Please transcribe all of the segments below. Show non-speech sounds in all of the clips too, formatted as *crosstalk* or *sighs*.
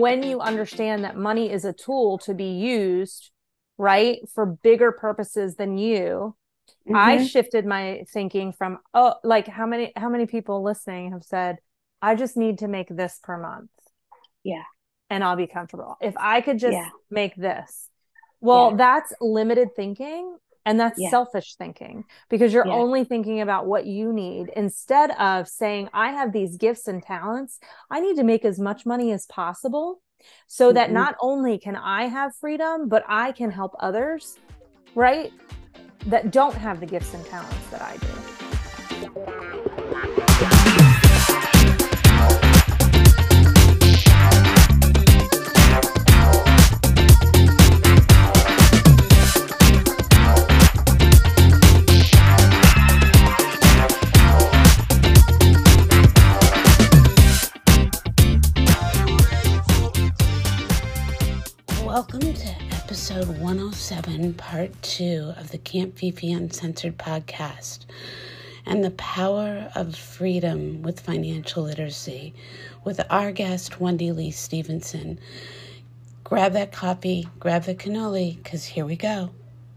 when you understand that money is a tool to be used, right, for bigger purposes than you, mm-hmm. I shifted my thinking from, oh, like how many, how many people listening have said, I just need to make this per month. Yeah. And I'll be comfortable. If I could just yeah. make this. Well, yeah. that's limited thinking and that's yeah. selfish thinking because you're yeah. only thinking about what you need instead of saying, I have these gifts and talents. I need to make as much money as possible so mm-hmm. that not only can I have freedom, but I can help others, right? That don't have the gifts and talents that I do. Welcome to episode 107, part two of the Camp Fifi Uncensored podcast and the power of freedom with financial literacy with our guest, Wendy Lee Stephenson. Grab that coffee, grab the cannoli, because here we go.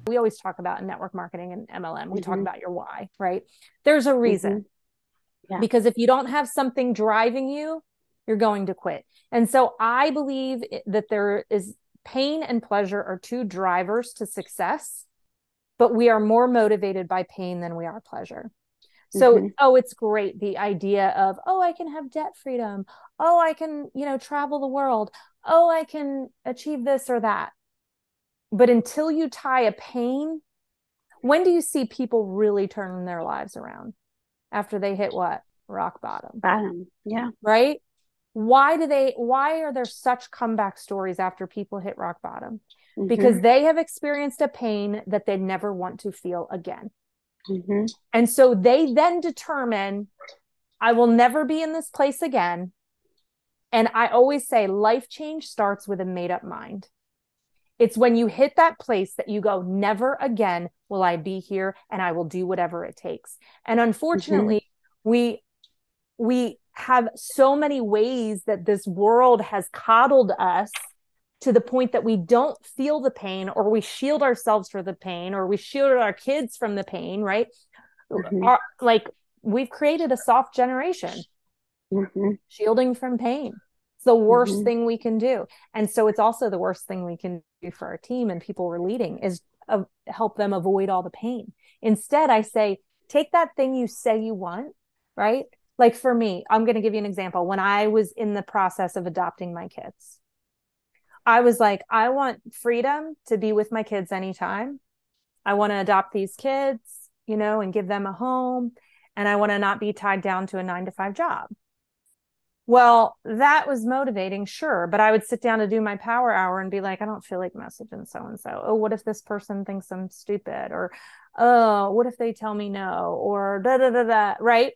We always talk about network marketing and MLM. We mm-hmm. talk about your why, right? There's a reason. Mm-hmm. Yeah. Because if you don't have something driving you, you're going to quit. And so I believe that there is pain and pleasure are two drivers to success, but we are more motivated by pain than we are pleasure. So, mm-hmm. oh, it's great the idea of, oh, I can have debt freedom. Oh, I can, you know, travel the world. Oh, I can achieve this or that. But until you tie a pain, when do you see people really turn their lives around? After they hit what? Rock bottom. Bottom. Yeah. Right? Why do they why are there such comeback stories after people hit rock bottom mm-hmm. because they have experienced a pain that they never want to feel again mm-hmm. and so they then determine i will never be in this place again and i always say life change starts with a made up mind it's when you hit that place that you go never again will i be here and i will do whatever it takes and unfortunately mm-hmm. we we have so many ways that this world has coddled us to the point that we don't feel the pain or we shield ourselves from the pain or we shield our kids from the pain right mm-hmm. our, like we've created a soft generation mm-hmm. shielding from pain it's the worst mm-hmm. thing we can do and so it's also the worst thing we can do for our team and people we're leading is uh, help them avoid all the pain instead i say take that thing you say you want right like for me, I'm going to give you an example. When I was in the process of adopting my kids, I was like, I want freedom to be with my kids anytime. I want to adopt these kids, you know, and give them a home. And I want to not be tied down to a nine to five job. Well, that was motivating, sure. But I would sit down to do my power hour and be like, I don't feel like messaging so and so. Oh, what if this person thinks I'm stupid? Or, oh, what if they tell me no? Or da da da da, right?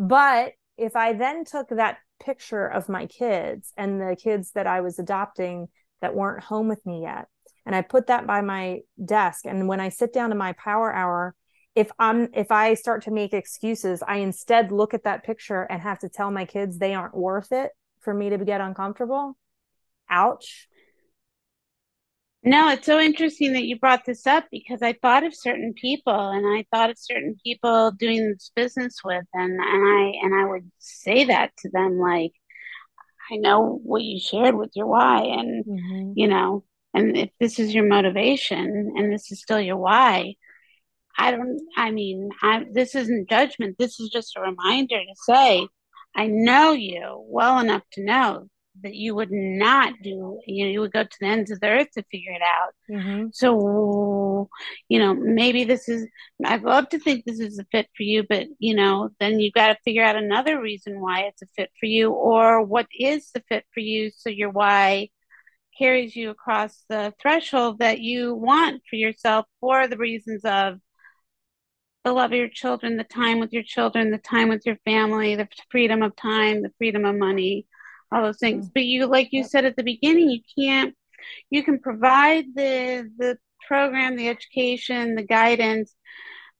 But if I then took that picture of my kids and the kids that I was adopting that weren't home with me yet, and I put that by my desk, and when I sit down to my power hour, if I'm if I start to make excuses, I instead look at that picture and have to tell my kids they aren't worth it for me to get uncomfortable. Ouch. No, it's so interesting that you brought this up because I thought of certain people and I thought of certain people doing this business with and, and I and I would say that to them like I know what you shared with your why and mm-hmm. you know and if this is your motivation and this is still your why I don't I mean I this isn't judgment this is just a reminder to say I know you well enough to know that you would not do. You know you would go to the ends of the earth to figure it out. Mm-hmm. so you know maybe this is i'd love to think this is a fit for you but you know then you've got to figure out another reason why it's a fit for you or what is the fit for you. So your why carries you across the threshold that you want for yourself for the reasons of the love of your children, the time with your children, the time with your family, the freedom of time, the freedom of money, all those things. Mm. But you, like you said at the beginning, you can't. You can provide the the program, the education, the guidance,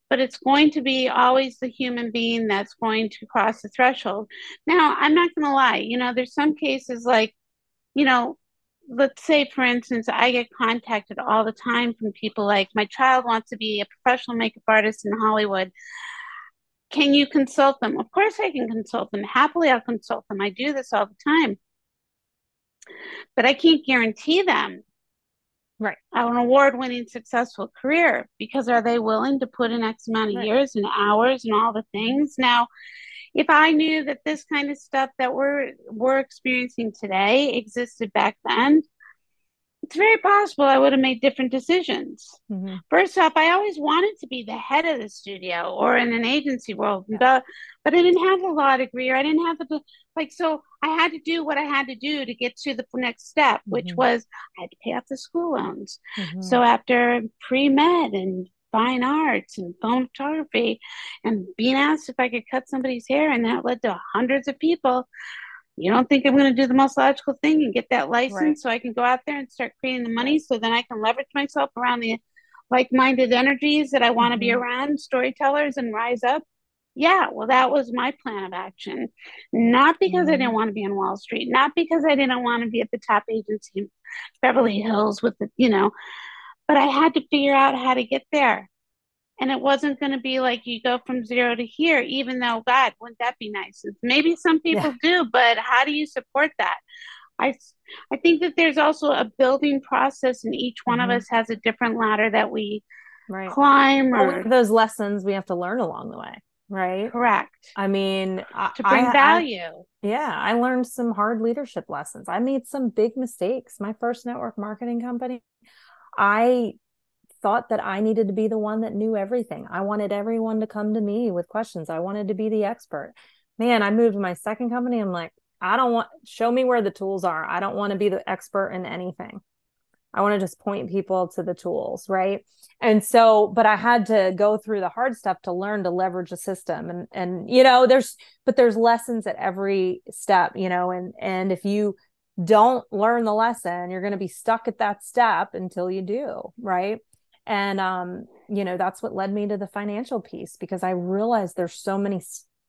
but it's going to be always the human being that's going to cross the threshold. Now, I'm not going to lie. You know, there's some cases like, you know, let's say for instance i get contacted all the time from people like my child wants to be a professional makeup artist in hollywood can you consult them? Of course i can consult them. Happily i'll consult them. I do this all the time. But i can't guarantee them right. an award-winning successful career because are they willing to put in x amount of right. years and hours and all the things? Now if I knew that this kind of stuff that we're we're experiencing today existed back then, it's very possible I would have made different decisions. Mm-hmm. First off, I always wanted to be the head of the studio or in an agency world, yeah. but, but I didn't have a law degree or I didn't have the like. So I had to do what I had to do to get to the next step, which mm-hmm. was I had to pay off the school loans. Mm-hmm. So after pre med and fine arts and phone photography and being asked if I could cut somebody's hair, and that led to hundreds of people. You don't think I'm going to do the most logical thing and get that license right. so I can go out there and start creating the money so then I can leverage myself around the like minded energies that I want to mm-hmm. be around, storytellers, and rise up? Yeah, well, that was my plan of action. Not because mm-hmm. I didn't mm-hmm. want to be on Wall Street, not because I didn't want to be at the top agency in Beverly Hills with the, you know, but I had to figure out how to get there. And it wasn't going to be like you go from zero to here, even though, God, wouldn't that be nice? Maybe some people yeah. do, but how do you support that? I, I think that there's also a building process, and each one mm-hmm. of us has a different ladder that we right. climb. Or those lessons we have to learn along the way, right? Correct. I mean, to bring I, value. I, yeah, I learned some hard leadership lessons. I made some big mistakes. My first network marketing company, I thought that I needed to be the one that knew everything. I wanted everyone to come to me with questions. I wanted to be the expert. Man, I moved to my second company. I'm like, I don't want, show me where the tools are. I don't want to be the expert in anything. I want to just point people to the tools. Right. And so, but I had to go through the hard stuff to learn to leverage a system. And, and, you know, there's, but there's lessons at every step, you know, and, and if you, don't learn the lesson you're going to be stuck at that step until you do right and um you know that's what led me to the financial piece because i realized there's so many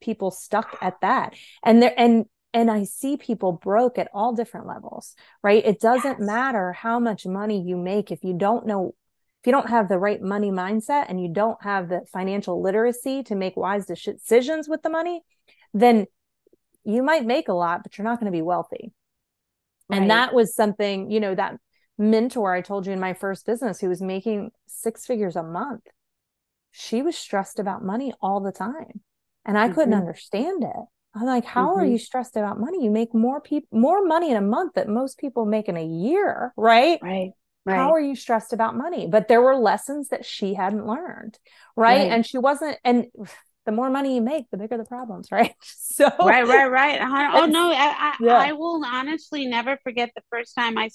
people stuck at that and there and and i see people broke at all different levels right it doesn't yes. matter how much money you make if you don't know if you don't have the right money mindset and you don't have the financial literacy to make wise decisions with the money then you might make a lot but you're not going to be wealthy Right. And that was something, you know, that mentor I told you in my first business who was making six figures a month, she was stressed about money all the time. And I mm-hmm. couldn't understand it. I'm like, how mm-hmm. are you stressed about money? You make more people more money in a month that most people make in a year, right? Right. Right. How are you stressed about money? But there were lessons that she hadn't learned, right? right? And she wasn't, and *sighs* the more money you make, the bigger the problems, *laughs* right? So right, right, right. Oh no, I, I, yeah. I will honestly never forget the first time I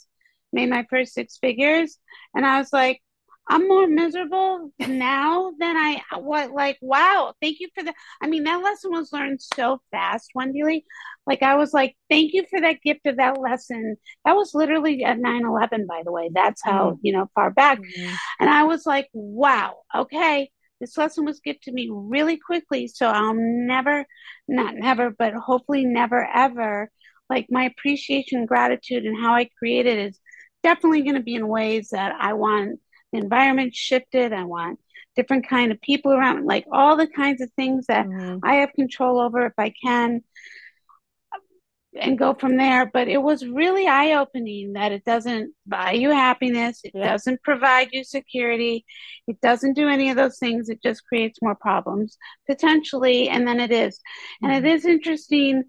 made my first six figures, and I was like, I'm more miserable now than I what like wow thank you for the I mean that lesson was learned so fast Wendy Lee. Like I was like thank you for that gift of that lesson. That was literally at 9-11 by the way. That's how mm-hmm. you know far back. Mm-hmm. and I was like wow okay this lesson was given to me really quickly so i'll never not never but hopefully never ever. Like my appreciation gratitude and how i created is definitely going to be in ways that i want the environment shifted i want different kind of people around like all the kinds of things that mm-hmm. i have control over if i can and go from there. But it was really eye opening that it doesn't buy you happiness, it yeah. doesn't provide you security, it doesn't do any of those things. It just creates more problems potentially, and then it is. Mm-hmm. And it mm-hmm. interesting.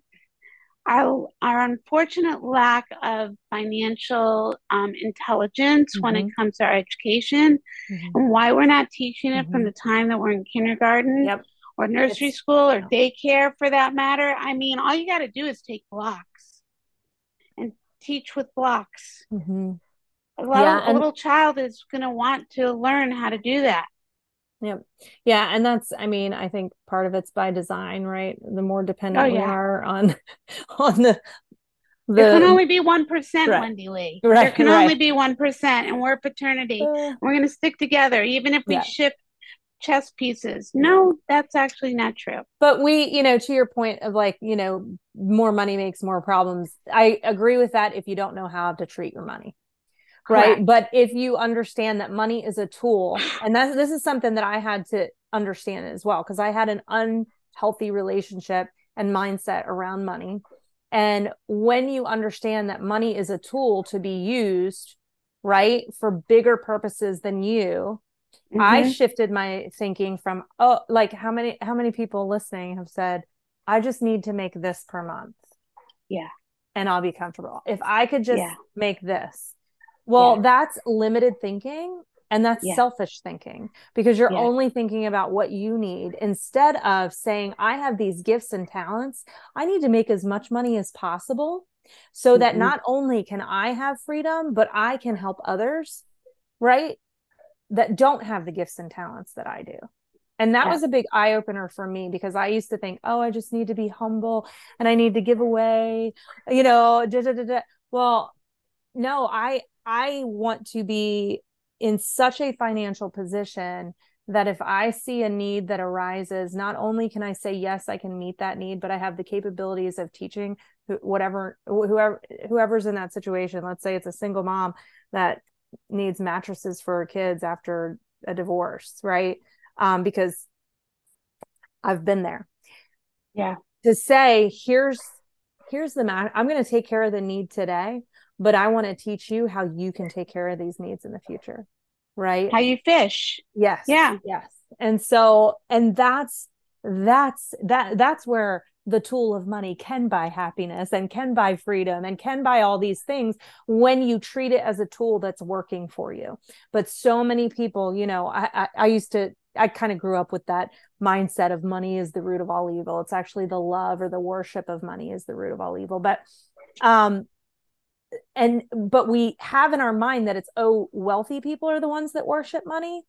Our, our unfortunate lack of financial um, intelligence mm-hmm. when it mm-hmm. comes to our education mm-hmm. and why we're not teaching it from the time that we're in kindergarten yep or nursery it's, school or daycare for that matter. I mean, all you got to do is take blocks and teach with blocks. Mm-hmm. A, yeah, of, a little child is going to want to learn how to do that. Yep. Yeah. And that's, I mean, I think part of it's by design, right? The more dependent oh, yeah. we are on, *laughs* on the, the, there can only be 1%, right. Wendy Lee. *laughs* Right, there can right. only be 1%, and we're a fraternity. Uh, we're going to stick together, even if we yeah. shift chess pieces. No, that's actually not true. But we, you know, to your point of like, you know, more money makes more problems. I agree with that if you don't know how to treat your money. Correct. Right. But if you understand that money is a tool, and that's this is something that I had to understand as well, because I had an unhealthy relationship and mindset around money. And when you understand that money is a tool to be used, right, for bigger purposes than you, mm-hmm. I shifted my thinking from, oh, like how many, how many people listening have said, I just need to make this per month. Yeah. And I'll be comfortable. If I could just yeah. make this. Well, yeah. that's limited thinking and that's yeah. selfish thinking because you're yeah. only thinking about what you need instead of saying, I have these gifts and talents. I need to make as much money as possible so mm-hmm. that not only can I have freedom, but I can help others, right? That don't have the gifts and talents that I do. And that yeah. was a big eye opener for me because I used to think, oh, I just need to be humble and I need to give away, you know, da, da, da, well, no, I I want to be in such a financial position that if I see a need that arises, not only can I say, yes, I can meet that need, but I have the capabilities of teaching whatever, whoever, whoever's in that situation. Let's say it's a single mom that needs mattresses for her kids after a divorce, right? Um, because I've been there. Yeah. To say, here's, here's the mat, I'm going to take care of the need today but I want to teach you how you can take care of these needs in the future. Right. How you fish. Yes. Yeah. Yes. And so, and that's, that's, that, that's where the tool of money can buy happiness and can buy freedom and can buy all these things when you treat it as a tool that's working for you. But so many people, you know, I, I, I used to, I kind of grew up with that mindset of money is the root of all evil. It's actually the love or the worship of money is the root of all evil. But um and but we have in our mind that it's oh wealthy people are the ones that worship money.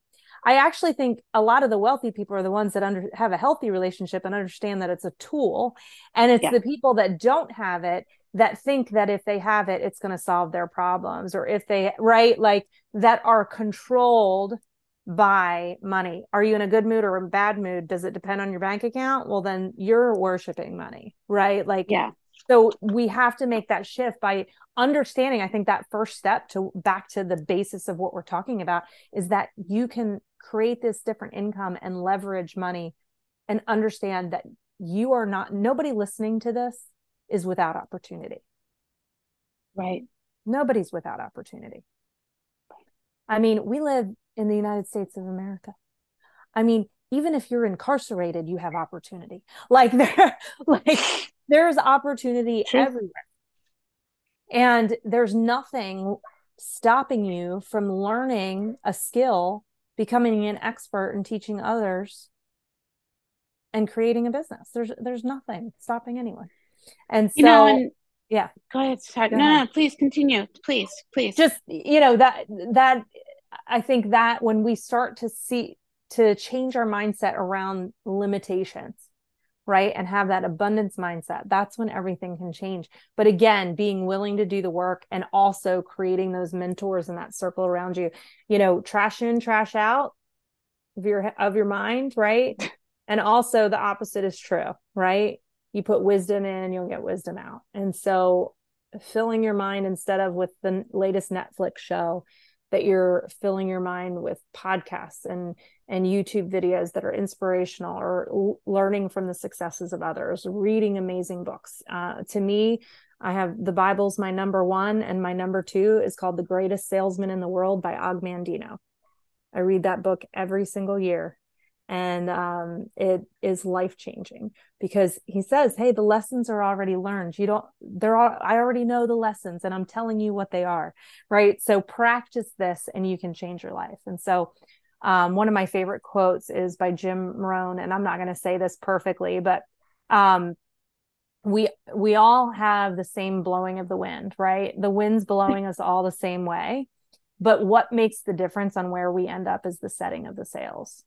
I actually think a lot of the wealthy people are the ones that under have a healthy relationship and understand that it's a tool. And it's yeah. the people that don't have it that think that if they have it it's going to solve their problems or if they right? Like that are controlled by money. Are you in a good mood or a bad mood? Does it depend on your bank account? Well then you're worshiping money right? Like yeah so we have to make that shift by understanding i think that first step to back to the basis of what we're talking about is that you can create this different income and leverage money and understand that you are not nobody listening to this is without opportunity. Right. Nobody's without opportunity. I mean we live in the united states of america. I mean even if you're incarcerated you have opportunity. Like *laughs* there like there's opportunity everywhere and there's nothing stopping you from learning a skill, becoming an expert and teaching others and creating a business. There's there's nothing stopping anyone. And so you know, and yeah. Go ahead. Go no, ahead. no, please continue. Please, please. Just you know, that that I think that when we start to see to change our mindset around limitations right? And have that abundance mindset. That's when everything can change. But again being willing to do the work and also creating those mentors in that circle around you. You know trash in trash out of your of your mind right? *laughs* And also the opposite is true right? You put wisdom in you'll get wisdom out. And so filling your mind instead of with the latest netflix show that you're filling your mind with podcasts and and YouTube videos that are inspirational or l- learning from the successes of others, reading amazing books. Uh, to me, I have the Bible's my number one, and my number two is called The Greatest Salesman in the World by Og Mandino. I read that book every single year, and um, it is life changing because he says, "Hey, the lessons are already learned. You don't. there are. I already know the lessons, and I'm telling you what they are. Right. So practice this, and you can change your life. And so." Um, one of my favorite quotes is by Jim Rohn, and I'm not going to say this perfectly, but um, we we all have the same blowing of the wind, right? The wind's blowing us all the same way, but what makes the difference on where we end up is the setting of the sails,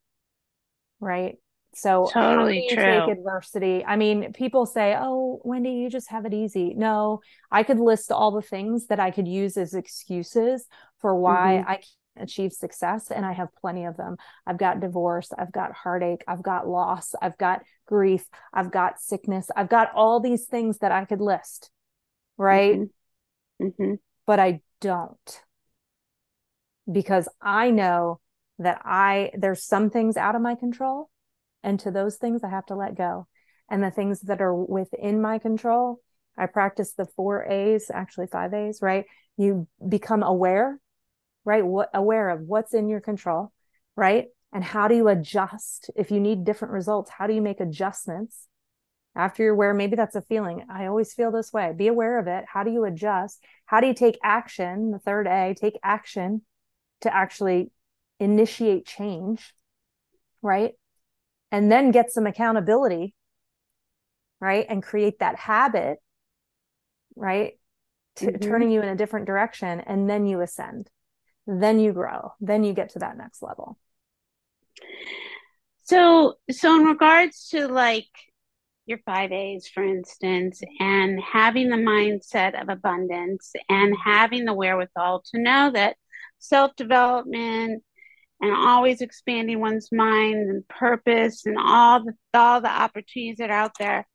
right? So totally true. Take adversity. I mean, people say, "Oh, Wendy, you just have it easy." No, I could list all the things that I could use as excuses for why mm-hmm. I can't achieve success and I have plenty of them. I've got divorce, I've got heartache, I've got loss, I've got grief, I've got sickness, I've got all these things that I could list. Right? Mm-hmm. Mm-hmm. But I don't. Because I know that I there's some things out of my control and to those things I have to let go. And the things that are within my control, I practice the 4 A's, actually 5 A's, right? You become aware right? What aware of what's in your control, right? And how do you adjust if you need different results? How do you make adjustments after you're aware? Maybe that's a feeling. I always feel this way. Be aware of it. How do you adjust? How do you take action? The third A, take action to actually initiate change, right? And then get some accountability, right? And create that habit, right? T- mm-hmm. Turning you in a different direction. And then you ascend then you grow then you get to that next level so so in regards to like your five A's, for instance, and having the mindset of abundance and having the wherewithal to know that self development and always expanding one's mind and purpose and all the all the opportunities that are out there.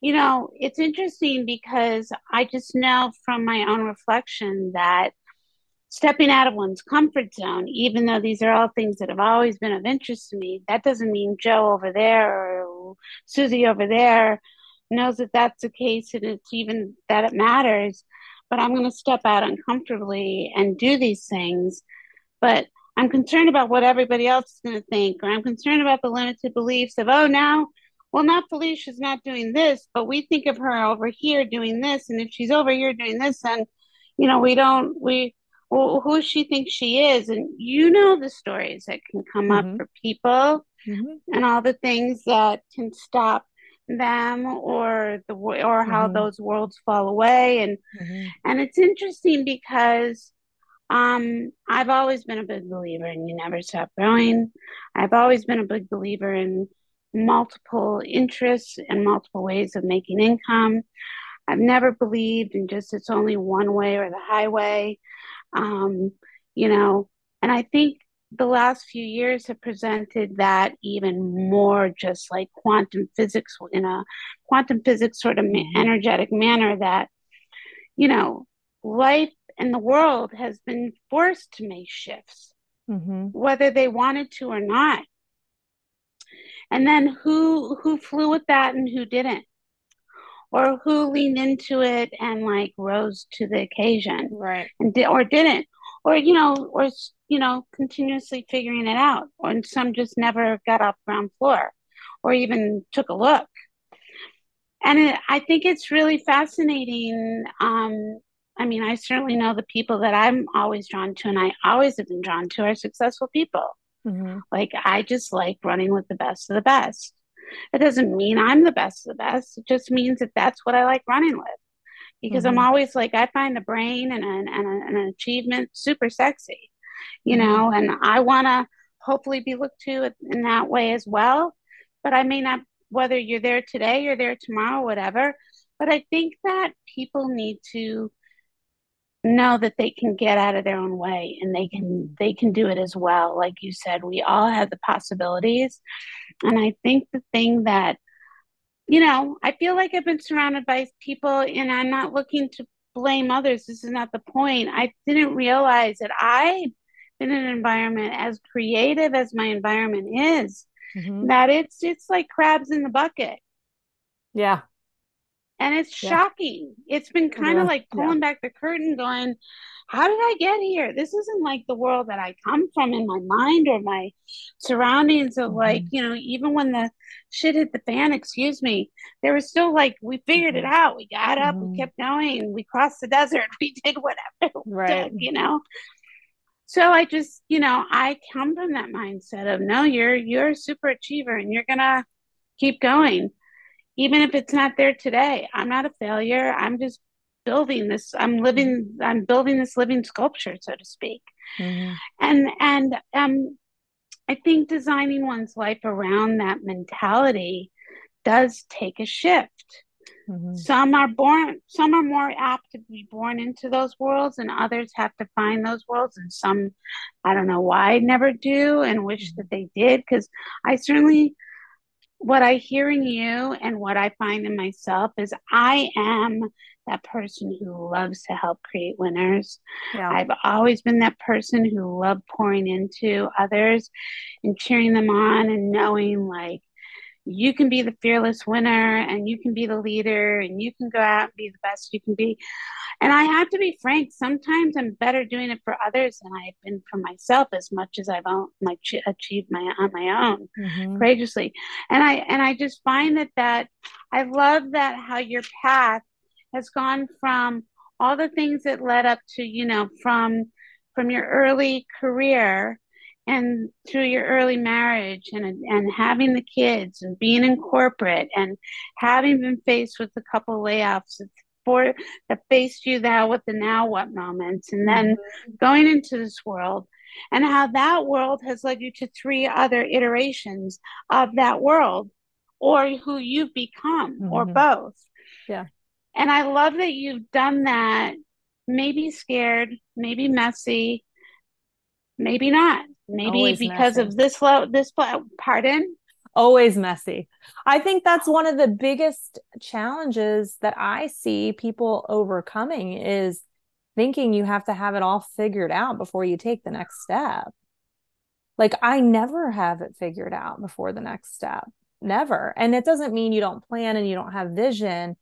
You know, it's interesting because I just know from my own reflection that stepping out of one's comfort zone, even though these are all things that have always been of interest to me, that doesn't mean Joe over there or Susie over there knows that that's the case and it's even that it matters. But I'm going to step out uncomfortably and do these things. But I'm concerned about what everybody else is going to think, or I'm concerned about the limited beliefs of, oh, now, well, not Felicia's not doing this, but we think of her over here doing this. And if she's over here doing this, then, you know, we don't, we, well, who she thinks she is. And you know the stories that can come mm-hmm. up for people mm-hmm. and all the things that can stop them or the or how mm-hmm. those worlds fall away and mm-hmm. and it's interesting because um I've always been a big believer in you never stop growing. I've always been a big believer in multiple interests and multiple ways of making income. I've never believed in just it's only one way or the highway um, you know, and I think the last few years have presented that even more just like quantum physics in a quantum physics sort of mm-hmm. energetic manner that you know life and the world has been forced to make shifts mm-hmm. whether they wanted to or not. And then who who flew with that and who didn't? Or who leaned into it and like rose to the occasion right. and did or didn't? Or you know or you know continuously figuring it out. Or some just never got off ground floor or even took a look. And it, i think it's really fascinating um, i mean i certainly know the people that i'm always drawn to and i always have been drawn to are successful people mm-hmm. like i just like running with the best of the best it doesn't mean I'm the best of the best. It just means that that's what I like running with. Because mm-hmm. I'm always like, I find a brain and an, and, a, and an achievement super sexy, you mm-hmm. know, and I want to hopefully be looked to in that way as well. But I may not, whether you're there today or there tomorrow, whatever. But I think that people need to know that they can get out of their own way and they can they can do it as well. Like you said we all have the possibilities. And i think the thing that you know i feel like i've been surrounded by people and i'm not looking to blame others. This is not the point. I didn't realize that i've in an environment as creative as my environment is mm-hmm. that it's it's like crabs in the bucket. Yeah and it's yeah. shocking. It's been kind of yeah. like pulling yeah. back the curtain, going, How did I get here? This isn't like the world that I come from in my mind or my surroundings of mm-hmm. like, you know, even when the shit hit the fan, excuse me, there was still like, we figured mm-hmm. it out. We got up, mm-hmm. we kept going, we crossed the desert, *laughs* we did whatever, right. Did, you know. So I just, you know, I come from that mindset of no, you're you're a super achiever and you're gonna keep going even if it's not there today i'm not a failure i'm just building this i'm living i'm building this living sculpture so to speak mm-hmm. and and um i think designing one's life around that mentality does take a shift Mm-hmm. Some are born, some are more apt to be born into those worlds, and others have to find those worlds. And some, I don't know why, never do, and wish that they did. Because I certainly, what I hear in you and what I find in myself is I am that person who loves to help create winners. Yeah. I've always been that person who loved pouring into others and cheering them on and knowing like you can be the fearless winner and you can be the leader and you can go out and be the best you can be. And I have to be frank, sometimes I'm better doing it for others than I've been for myself as much as I've like achieved my on my own mm-hmm. courageously. And I and I just find that that I love that how your path has gone from all the things that led up to, you know, from from your early career and through your early marriage and and having the kids and being in corporate and having been faced with a couple layoffs for that faced you that with the now what moments and then mm-hmm. going into this world and how that world has led you to three other iterations of that world or who you've become mm-hmm. or both yeah and i love that you've done that maybe scared maybe messy maybe not Maybe Always because messy. of this low this pardon? Always messy. I think that's one of the biggest challenges that I see people overcoming is thinking you have to have it all figured out before you take the next step. Like I never have it figured out before the next step. Never. And it doesn't mean you don't plan and you don't have vision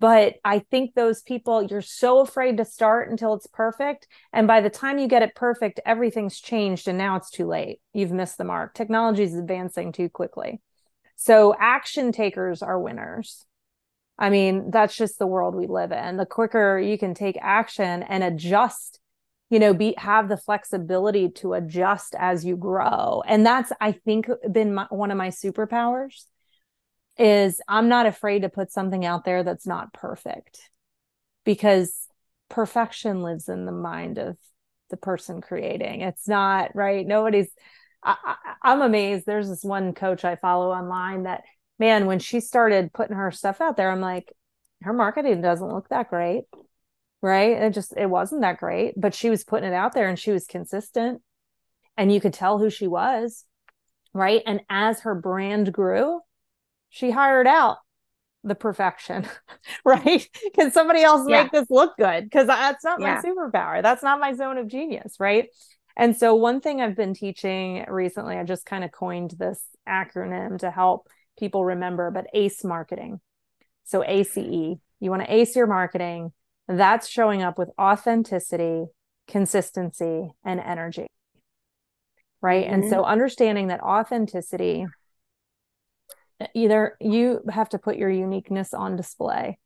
but I think those people, you're so afraid to start until it's perfect. And by the time you get it perfect, everything's changed and now it's too late. You've missed the mark. Technology is advancing too quickly. So action takers are winners. I mean, that's just the world we live in. The quicker you can take action and adjust, you know, be have the flexibility to adjust as you grow. And that's I think been my, one of my superpowers is I'm not afraid to put something out there that's not perfect because perfection lives in the mind of the person creating. It's not right. Nobody's, I, am amazed. There's this one coach I follow online that, man, when she started putting her stuff out there, I'm like, her marketing doesn't look that great. Right. It just, it wasn't that great, but she was putting it out there and she was consistent and you could tell who she was. Right. And as her brand grew, she hired out the perfection, *laughs* right? Can somebody else yeah. make this look good? Because that's not yeah. my superpower. That's not my zone of genius, right? And so, one thing I've been teaching recently, I just kind of coined this acronym to help people remember, but ACE marketing. So, ACE, you want to ace your marketing. That's showing up with authenticity, consistency, and energy. Right. Mm-hmm. And so, understanding that authenticity either you have to put your uniqueness on display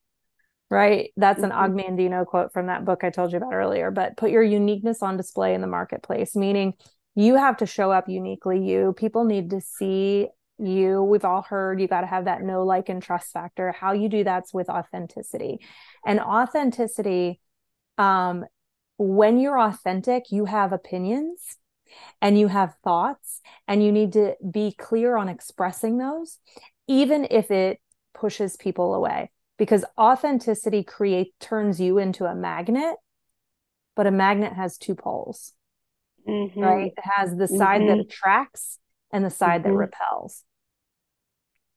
right? That's an mm-hmm. Quote from that book i told you about earlier but put your uniqueness on display in the marketplace meaning you have to show up uniquely. You people need to see you. We've all heard you got to have that know like and trust factor. How you do that's with authenticity. And authenticity um when you're authentic you have opinions and you have thoughts and you need to be clear on expressing those even if it pushes people away because authenticity create turns you into a magnet but a magnet has two poles mm-hmm. right it has the side mm-hmm. that attracts and the side mm-hmm. that repels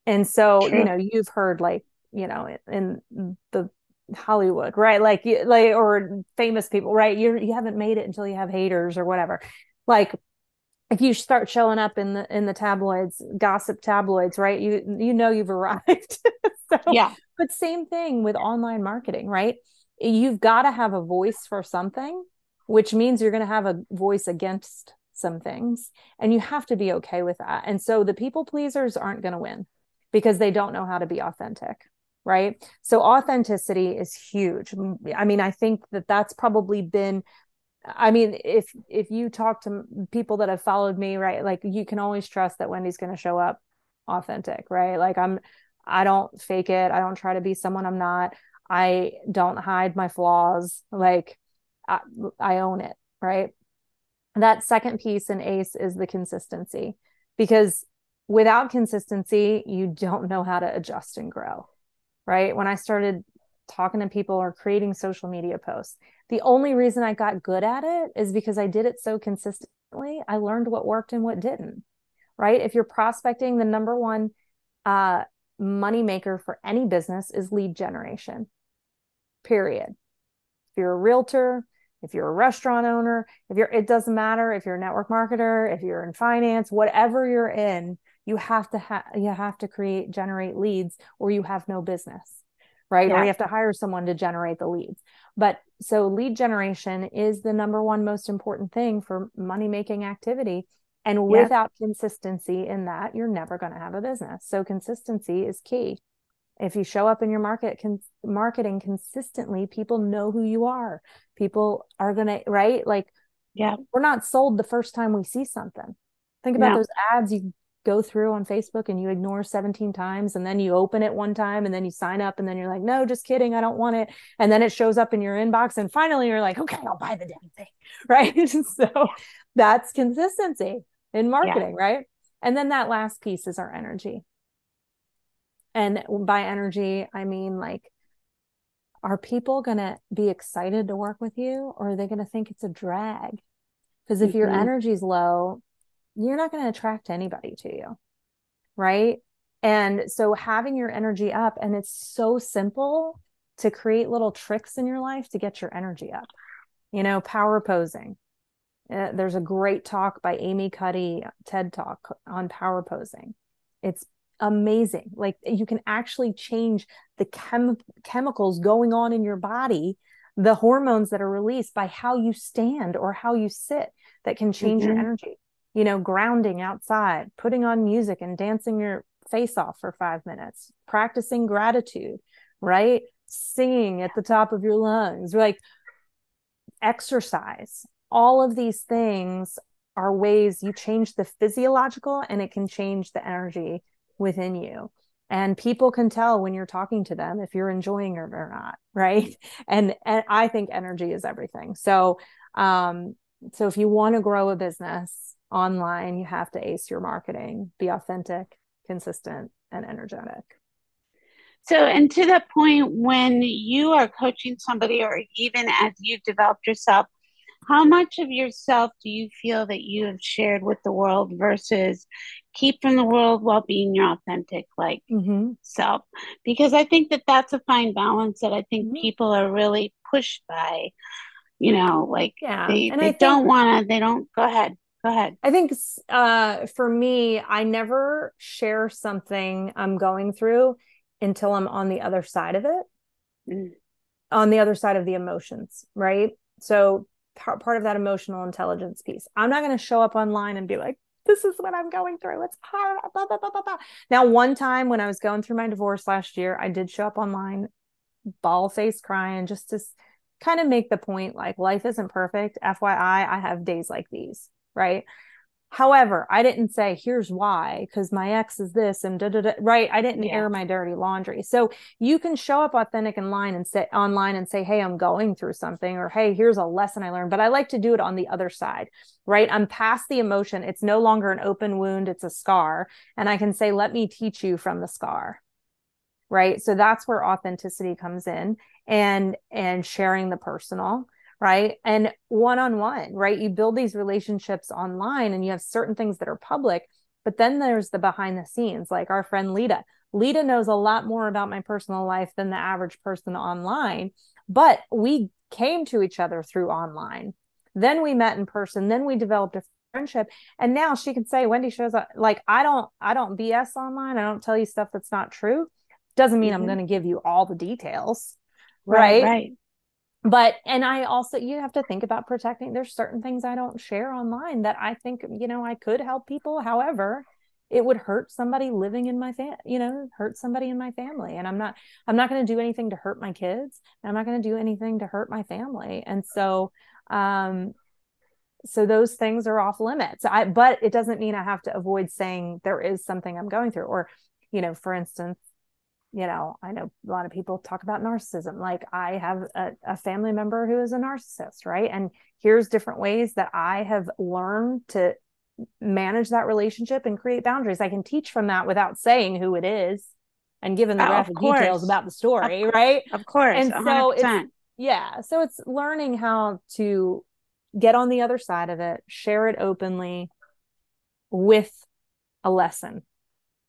and so True. you know you've heard like you know in the Hollywood, right? Like, like, or famous people, right? You you haven't made it until you have haters or whatever like if you start showing up in the in the tabloids gossip tabloids right? You you know you've *laughs* arrived. So, yeah. but same thing with online marketing right? You've got to have a voice for something which means you're going to have a voice against some things and you have to be okay with that. And so the people pleasers aren't going to win because they don't know how to be authentic right? So authenticity is huge. I mean i think that that's probably been I mean, if if you talk to people that have followed me, right, like you can always trust that Wendy's going to show up authentic, right? Like I'm, I don't fake it. I don't try to be someone I'm not. I don't hide my flaws. Like I, I own it, right? That second piece in ACE is the consistency, because without consistency, you don't know how to adjust and grow. right? When I started talking to people or creating social media posts, the only reason I got good at it is because I did it so consistently. I learned what worked and what didn't, right? If you're prospecting, the number one uh, money maker for any business is lead generation, period. If you're a realtor, if you're a restaurant owner, if you're, it doesn't matter if you're a network marketer, if you're in finance, whatever you're in, you have to have, you have to create, generate leads or you have no business, right? Yeah. Or you have to hire someone to generate the leads. But so lead generation is the number one most important thing for money making activity. And without yeah. consistency in that, you're never going to have a business. So consistency is key. If you show up in your market con- marketing consistently, people know who you are. People are going to, right? Like, yeah, we're not sold the first time we see something. Think about no. those ads you go through on Facebook and you ignore 17 times and then you open it one time and then you sign up and then you're like, no, just kidding. I don't want it. And then it shows up in your inbox and finally you're like, okay, I'll buy the damn thing. *laughs* Right. *laughs* so that's consistency in marketing. Yeah. Right. And then that last piece is our energy. And by energy, I mean like, are people going to be excited to work with you or are they going to think it's a drag? Because if mm-hmm. your energy is low, you're not going to attract anybody to you. Right. And so having your energy up, and it's so simple to create little tricks in your life to get your energy up. You know, power posing. Uh, there's a great talk by Amy Cuddy, TED Talk on power posing. It's amazing. Like you can actually change the chem- chemicals going on in your body, the hormones that are released by how you stand or how you sit that can change mm-hmm. your energy you know, grounding outside, putting on music and dancing your face off for five minutes, practicing gratitude, right? Singing at the top of your lungs, like exercise. All of these things are ways you change the physiological and it can change the energy within you. And people can tell when you're talking to them if you're enjoying it or not, right? *laughs* And and I think energy is everything. So um so if you want to grow a business, online, you have to ace your marketing, be authentic, consistent, and energetic. So, and to that point when you are coaching somebody, or even as you've developed yourself, how much of yourself do you feel that you have shared with the world versus keep from the world while being your authentic like mm-hmm. self because i think that that's a fine balance that i think mm-hmm. people are really pushed by you know like yeah they, they don't want to they don't go ahead Go ahead. I think uh, for me, I never share something I'm going through until I'm on the other side of it, mm. on the other side of the emotions, right? So part, part of that emotional intelligence piece. I'm not going to show up online and be like, this is what I'm going through. It's hard. Blah, blah, blah, now, one time when I was going through my divorce last year, I did show up online, ball face crying, just to kind of make the point like life isn't perfect. FYI, I have days like these right? However, I didn't say here's why because my ex is this and da da da. Right? I didn't yeah. air my dirty laundry. So you can show up authentic in line and say online and say, "Hey, I'm going through something," or "Hey, here's a lesson I learned." But I like to do it on the other side. Right? I'm past the emotion. It's no longer an open wound. It's a scar, and I can say, "Let me teach you from the scar." Right? So that's where authenticity comes in, and and sharing the personal right? And one on one right? You build these relationships online and you have certain things that are public but then there's the behind the scenes like our friend lita. Lita knows a lot more about my personal life than the average person online but we came to each other through online. Then we met in person then we developed a friendship and now she can say wendy shows up like i don't i don't bs online. I don't tell you stuff that's not true. Doesn't mean mm-hmm. i'm going to give you all the details right, right? right but and i also you have to think about protecting there's certain things i don't share online that i think you know i could help people. However it would hurt somebody living in my fam you know hurt somebody in my family. And i'm not i'm not going to do anything to hurt my kids and i'm not going to do anything to hurt my family. And so um so those things are off limits. I but it doesn't mean i have to avoid saying there is something i'm going through. Or you know for instance you know, I know a lot of people talk about narcissism. Like I have a, a, family member who is a narcissist, right? And here's different ways that I have learned to manage that relationship and create boundaries. I can teach from that without saying who it is and given the oh, graphic details about the story, of, right? Of course. And 100%. so it's yeah, so it's learning how to get on the other side of it, share it openly with a lesson,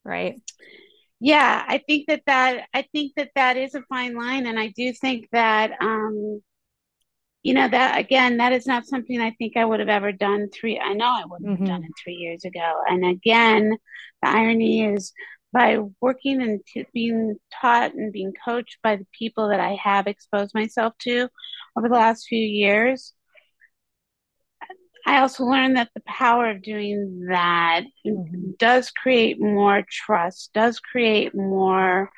right? Yeah, I think that that I think that that is a fine line, and I do think that um, you know that again, that is not something I think I would have ever done three. I know I wouldn't mm-hmm. have done mm-hmm. it three years ago, and again, the irony is by working and t- being taught and being coached by the people that I have exposed myself to over the last few years, I also learned that the power of doing that mm-hmm. does create more trust, does create more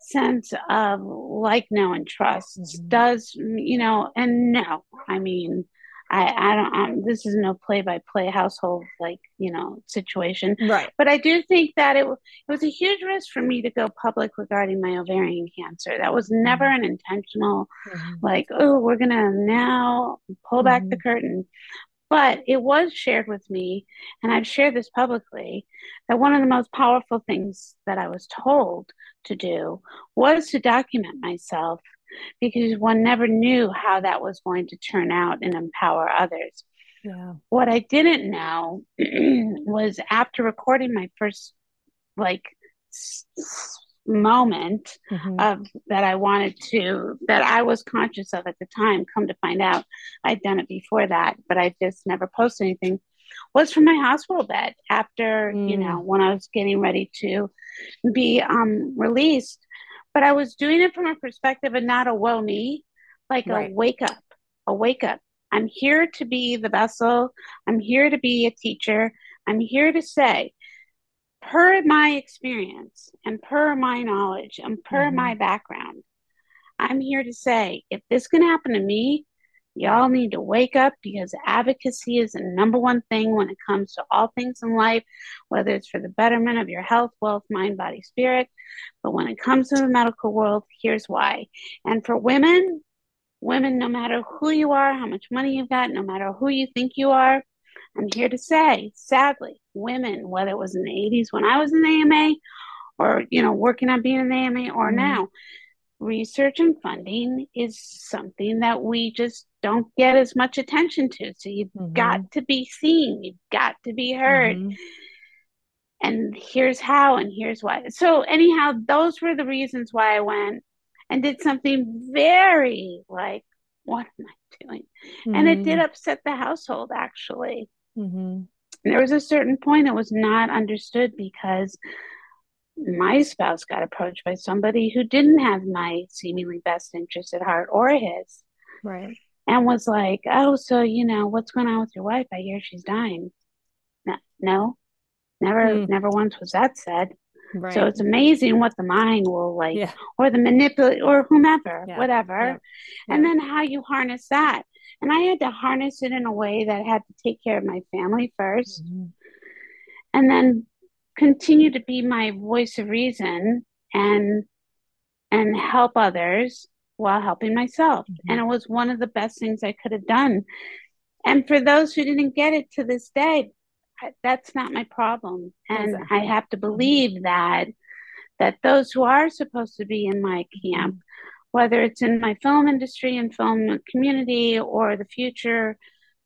sense of like, know, and trust. Mm-hmm. Does, you know, and no, I mean, I, I don't, um, this is no play by play household, like, you know, situation. Right. But I do think that it, it was a huge risk for me to go public regarding my ovarian cancer. That was never mm-hmm. an intentional, mm-hmm. like, oh, we're going to now pull back the mm-hmm. curtain. But it was shared with me, and I've shared this publicly, that one of the most powerful things that I was told to do was to document myself because one never knew how that was going to turn out and empower others. Yeah. What I didn't know *clears throat* was after recording my first like moment mm-hmm. of that I wanted to that I was conscious of at the time. Come to find out, I'd done it before that, but I just never posted anything. Was from my hospital bed after mm. you know when I was getting ready to be um, released, but I was doing it from a perspective and not a woe me, like right. a wake up, a wake up. I'm here to be the vessel. I'm here to be a teacher. I'm here to say per my experience and per my knowledge and per mm-hmm. my background, I'm here to say if this can happen to me, y'all need to wake up because advocacy is the number one thing when it comes to all things in life, whether it's for the betterment of your health, wealth, mind, body, spirit. But when it comes to the medical world, here's why. And for women, women, no matter who you are, how much money you've got, no matter who you think you are, I'm here to say, sadly, women, whether it was in the 80s when I was in the AMA or, you know, working on being in the AMA or mm-hmm. now, research and funding is something that we just don't get as much attention to. So you've mm-hmm. got to be seen, you've got to be heard. Mm-hmm. And here's how, and here's why. So, anyhow, those were the reasons why I went and did something very like, what am I doing? And it did mm-hmm. upset the household actually. Mm-hmm. There was a certain point it was not understood because my spouse got approached by somebody who didn't have my seemingly best interest at heart or his. Right. And was like, oh, so, you know, what's going on with your wife? I hear she's dying. No, no never, mm. never once was that said. Right. So it's amazing what the mind will like, yeah. or the manipulate, or whomever, yeah. whatever. Yeah. And then how you harness that. And I had to harness it in a way that I had to take care of my family 1st mm-hmm. and then continue to be my voice of reason and and help others while helping myself. Mm-hmm. And it was one of the best things I could have done. And for those who didn't get it to this day, that's not my problem. And exactly. I have to believe that that those who are supposed to be in my camp whether it's in my film industry and film community or the future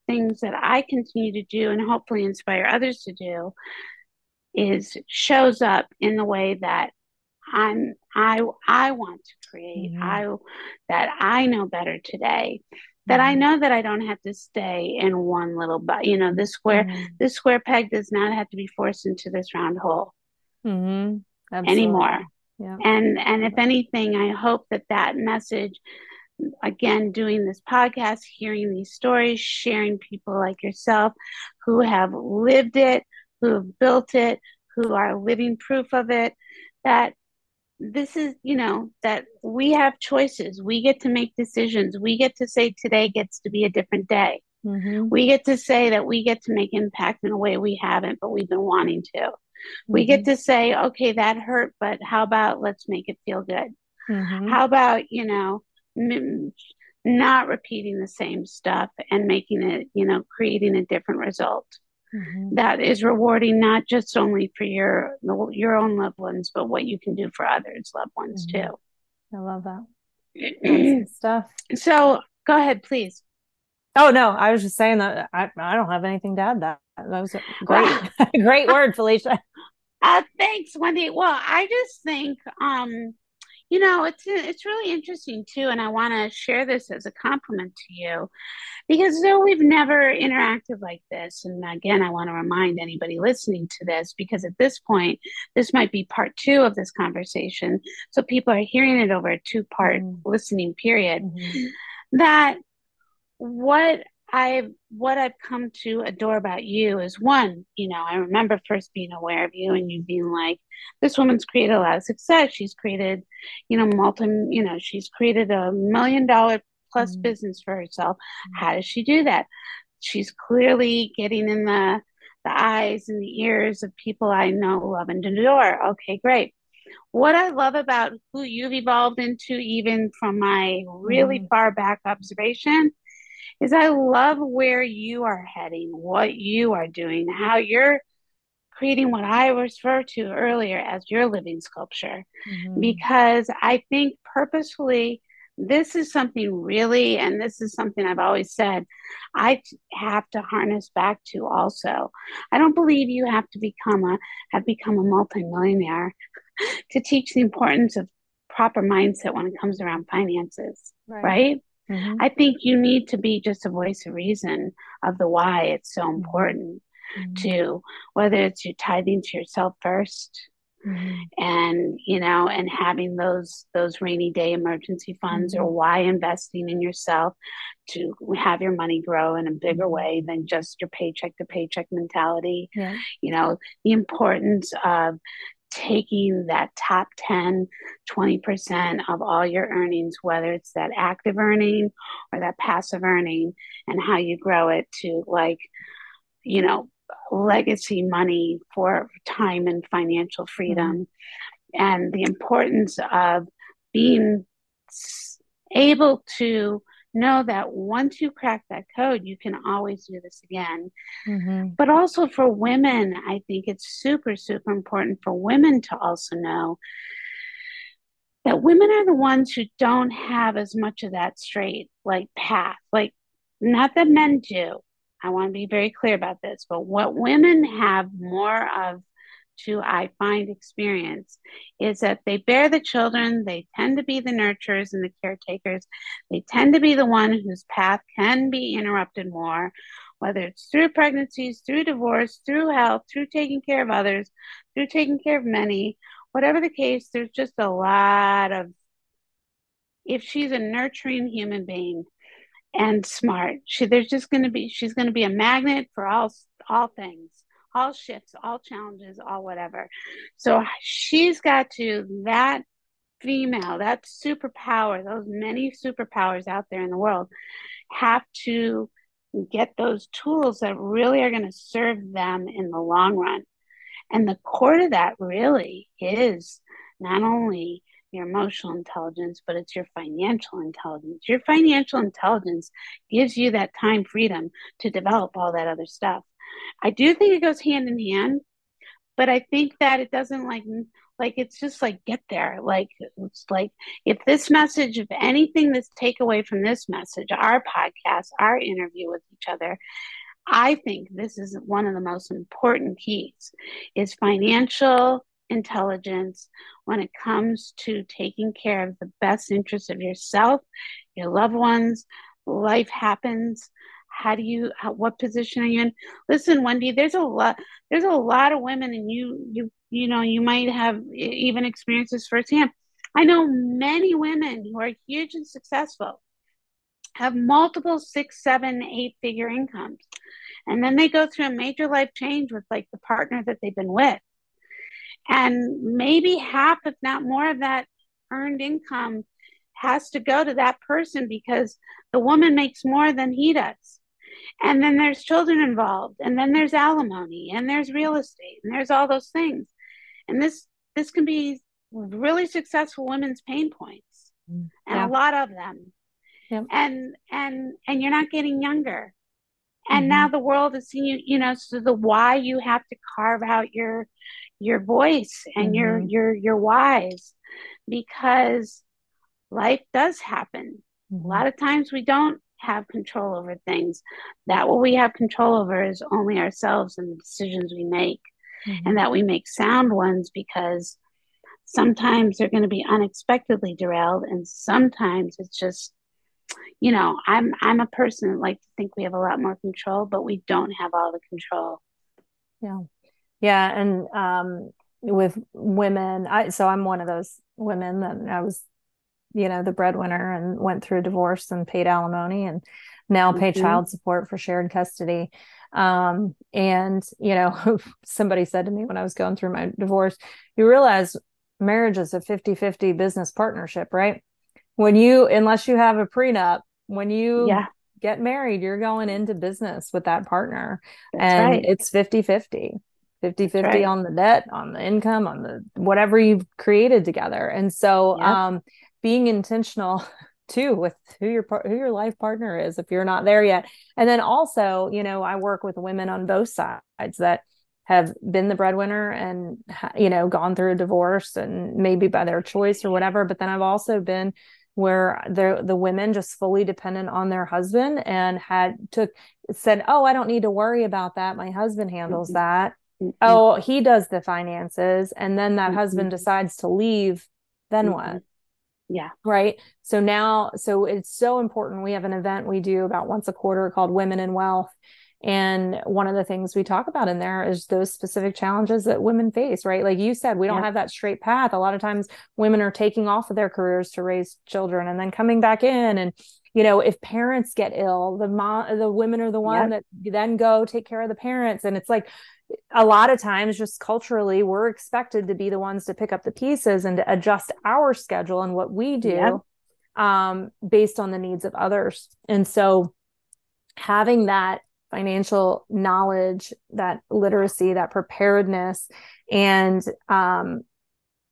things that I continue to do and hopefully inspire others to do is shows up in the way that I'm I I want to create mm-hmm. I that I know better today that mm-hmm. I know that I don't have to stay in one little but you know this square mm-hmm. this square peg does not have to be forced into this round hole mm-hmm. anymore And and if anything, I hope that that message, again, doing this podcast, hearing these stories, sharing people like yourself who have lived it, who have built it, who are living proof of it, that this is, you know, that we have choices. We get to make decisions. We get to say today gets to be a different day. Mm-hmm. We get to say that we get to make impact in a way we haven't, but we've been wanting to. We mm-hmm. get to say, okay, that hurt, but how about let's make it feel good? Mm-hmm. How about, you know, m- not repeating the same stuff and making it, you know, creating a different result? mm-hmm. that is rewarding not just only for your your own loved ones but what you can do for others loved ones mm-hmm. too i love that *clears throat* stuff so go ahead please oh no i was just saying that i, I don't have anything to add that that was a great *laughs* great word felicia uh, thanks wendy well i just think um you know it's it's really interesting too and i want to share this as a compliment to you because though we've never interacted like this and again i want to remind anybody listening to this because at this point this might be part two of this conversation so people are hearing it over a two part mm-hmm. listening period mm-hmm. that what I've what I've come to adore about you is one, you know, I remember first being aware of you and you being like, this woman's created a lot of success. She's created, you know, multi, you know, she's created a million dollar plus mm-hmm. business for herself. Mm-hmm. How does she do that? She's clearly getting in the the eyes and the ears of people I know, love, and adore. Okay, great. What I love about who you've evolved into, even from my really mm-hmm. far back observation, is I love where you are heading, what you are doing, how you're creating what I referred to earlier as your living sculpture. Mm-hmm. Because I think purposefully, this is something really, and this is something I've always said, I have to harness back to also. I don't believe you have to become a have become a multimillionaire *laughs* to teach the importance of proper mindset when it comes around finances, right? right? Mm-hmm. I think you need to be just a voice of reason of the why it's so important mm-hmm. to whether it's you tithing to yourself 1st mm-hmm. and you know and having those those rainy day emergency funds or mm-hmm. why investing in yourself to have your money grow in a bigger mm-hmm. way than just your paycheck to paycheck mentality yeah. you know the importance of taking that top 10, 20% of all your earnings, whether it's that active earning or that passive earning, and how you grow it to like, you know, legacy money for time and financial freedom. Mm-hmm. And the importance of being able to know that once you crack that code, you can always do this again. Mm-hmm. But also for women, I think it's super, super important for women to also know that women are the ones who don't have as much of that straight like path. Like, not that men do. I want to be very clear about this, but what women have more of to I find experience is that they bear the children, they tend to be the nurturers and the caretakers, they tend to be the one whose path can be interrupted more, whether it's through pregnancies, through divorce, through health, through taking care of others, through taking care of many, whatever the case, there's just a lot of if she's a nurturing human being and smart, she there's just gonna be she's gonna be a magnet for all all things all shifts, all challenges, all whatever. So she's got to, that female, that superpower, those many superpowers out there in the world, have to get those tools that really are going to serve them in the long run. And the core to that really is not only your emotional intelligence, but it's your financial intelligence. Your financial intelligence gives you that time freedom to develop all that other stuff. I do think it goes hand in hand, but I think that it doesn't like like it's just like get there. Like it's like if this message, if anything that's take away from this message, our podcast, our interview with each other, I think this is one of the most important keys is financial intelligence when it comes to taking care of the best interests of yourself, your loved ones. Life happens how do you how, what position are you in? Listen wendy there's a lot there's a lot of women and you you you know you might have even experienced this firsthand. I know many women who are huge and successful have multiple six seven eight figure incomes. And then they go through a major life change with like the partner that they've been with. And maybe half if not more of that earned income has to go to that person because the woman makes more than he does and then there's children involved and then there's alimony and there's real estate and there's all those things and this this can be really successful women's pain points mm, and yeah. a lot of them yeah. and and and you're not getting younger and mm-hmm. now the world is seeing you you know so the why you have to carve out your your voice and mm-hmm. your your your whys because life does happen mm-hmm. a lot of times we don't have control over things that what we have control over is only ourselves and the decisions we make. Mm-hmm. and that we make sound ones because sometimes they're going to be unexpectedly derailed and sometimes it's just you know i'm i'm a person that like to think we have a lot more control but we don't have all the control. Yeah. Yeah and um with women i so i'm one of those women that i was you know the breadwinner and went through a divorce and paid alimony and now pay mm-hmm. child support for shared custody um and you know *laughs* somebody said to me when i was going through my divorce you realize marriage is a 50-50 business partnership right when you unless you have a prenup when you yeah. get married you're going into business with that partner That's and right. it's 50-50 50-50 right. on the debt on the income on the whatever you've created together and so um being intentional *laughs* too with who your who your life partner is if you're not there yet and then also you know i work with women on both sides that have been the breadwinner and you know gone through a divorce and maybe by their choice or whatever but then i've also been where the the women just fully dependent on their husband and had took said oh i don't need to worry about that my husband handles mm-hmm. that mm-hmm. oh he does the finances and then that mm-hmm. husband decides to leave then what mm-hmm. Yeah right so now so it's so important we have an event we do about once a quarter called women in wealth and one of the things we talk about in there is those specific challenges that women face, right? Like you said, we don't yeah. have that straight path. A lot of times women are taking off of their careers to raise children and then coming back in. And, you know, if parents get ill, the mom, the women are the one yep. that then go take care of the parents. And it's like, a lot of times just culturally we're expected to be the ones to pick up the pieces and to adjust our schedule and what we do yep. um, based on the needs of others. And so having that financial knowledge, that literacy, that preparedness, and um,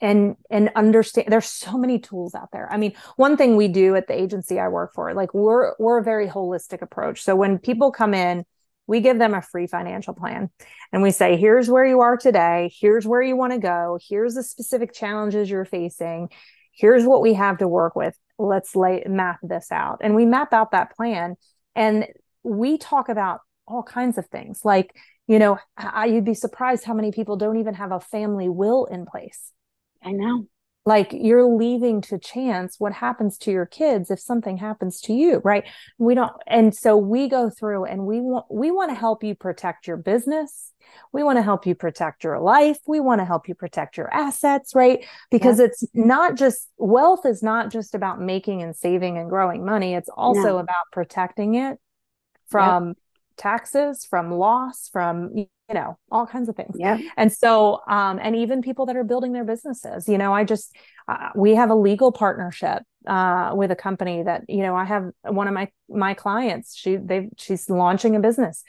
and and understand there's so many tools out there. I mean one thing we do at the agency i work for like we're we're a very holistic approach. So when people come in we give them a free financial plan. And we say here's where you are today. Here's where you want to go. Here's the specific challenges you're facing. Here's what we have to work with. Let's lay map this out. And we map out that plan and we talk about all kinds of things. Like you know I, you'd be surprised how many people don't even have a family will in place. I know like you're leaving to chance what happens to your kids if something happens to you right? We don't and so we go through and we want we want to help you protect your business. We want to help you protect your life. We want to help you protect your assets right? Because yeah. it's not just wealth is not just about making and saving and growing money. It's also no. about protecting it from yep taxes, from loss, from you know all kinds of things. Yeah. And so, um, and even people that are building their businesses. You know, I just uh, we have a legal partnership uh, with a company that you know I have one of my my clients. She they she's launching a business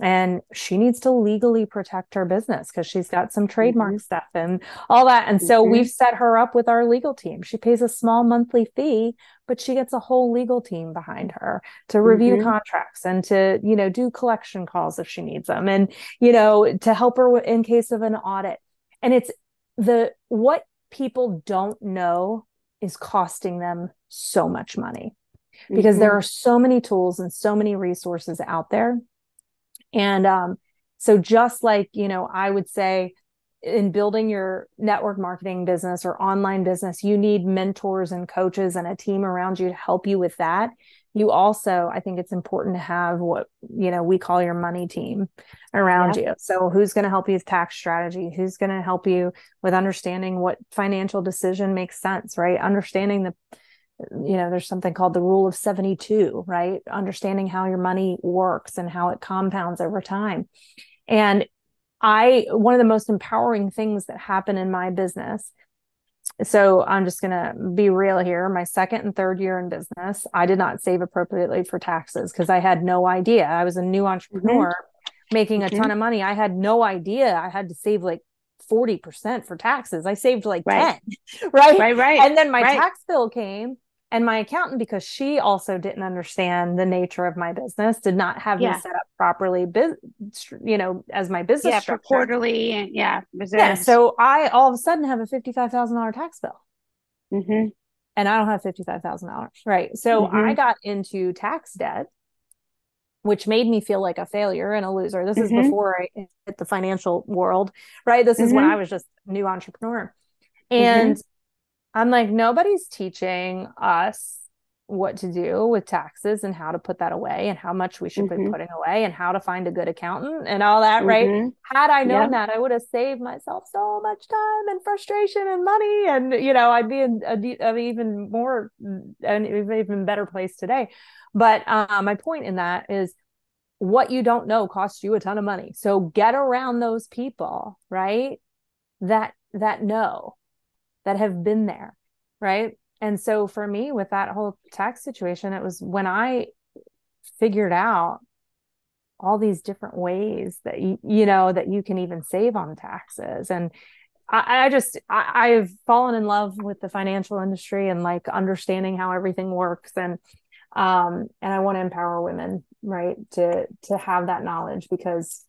and she needs to legally protect her business because she's got some trademark mm-hmm. stuff and all that and so mm-hmm. we've set her up with our legal team she pays a small monthly fee but she gets a whole legal team behind her to review mm-hmm. contracts and to you know do collection calls if she needs them and you know to help her in case of an audit and it's the what people don't know is costing them so much money because there mm-hmm. are so many tools and so many resources out there and um, so just like, you know, I would say in building your network marketing business or online business, you need mentors and coaches and a team around you to help you with that. You also, I think it's important to have what, you know, we call your money team around yeah. you. So who's going to help you with tax strategy? Who's going to help you with understanding what financial decision makes sense, right? Understanding the you know there's something called the rule of 72 right understanding how your money works and how it compounds over time and i one of the most empowering things that happen in my business so i'm just going to be real here my second and third year in business i did not save appropriately for taxes because i had no idea i was a new entrepreneur mm-hmm. making a mm-hmm. ton of money i had no idea i had to save like 40% for taxes. I saved like right. 10. *laughs* Right. Right. Right. And then my right. tax bill came and my accountant because she also didn't understand the nature of my business did not have yeah. me set up properly you know as my business yeah for quarterly and yeah reserves. yeah so i all of a sudden have a $55000 tax bill mm-hmm. and i don't have $55000 right so mm-hmm. i got into tax debt which made me feel like a failure and a loser this mm-hmm. is before i hit the financial world right this is when mm-hmm. i was just new entrepreneur mm-hmm. and I'm like, nobody's teaching us what to do with taxes and how to put that away and how much we should mm-hmm. be putting away and how to find a good accountant and all that, mm-hmm. right? Had I known that, I would have saved myself so much time and frustration and money. And, you know, I'd be in a, a even more, an even better place today. But uh, my point in that is what you don't know costs you a ton of money. So get around those people, right? That, that know that have been there. Right. And so for me, with that whole tax situation, it was when I figured out all these different ways that you, you know, that you can even save on taxes. And I, I just, I, I've fallen in love with the financial industry and like understanding how everything works. And, um, and I want to empower women, right, to, to have that knowledge because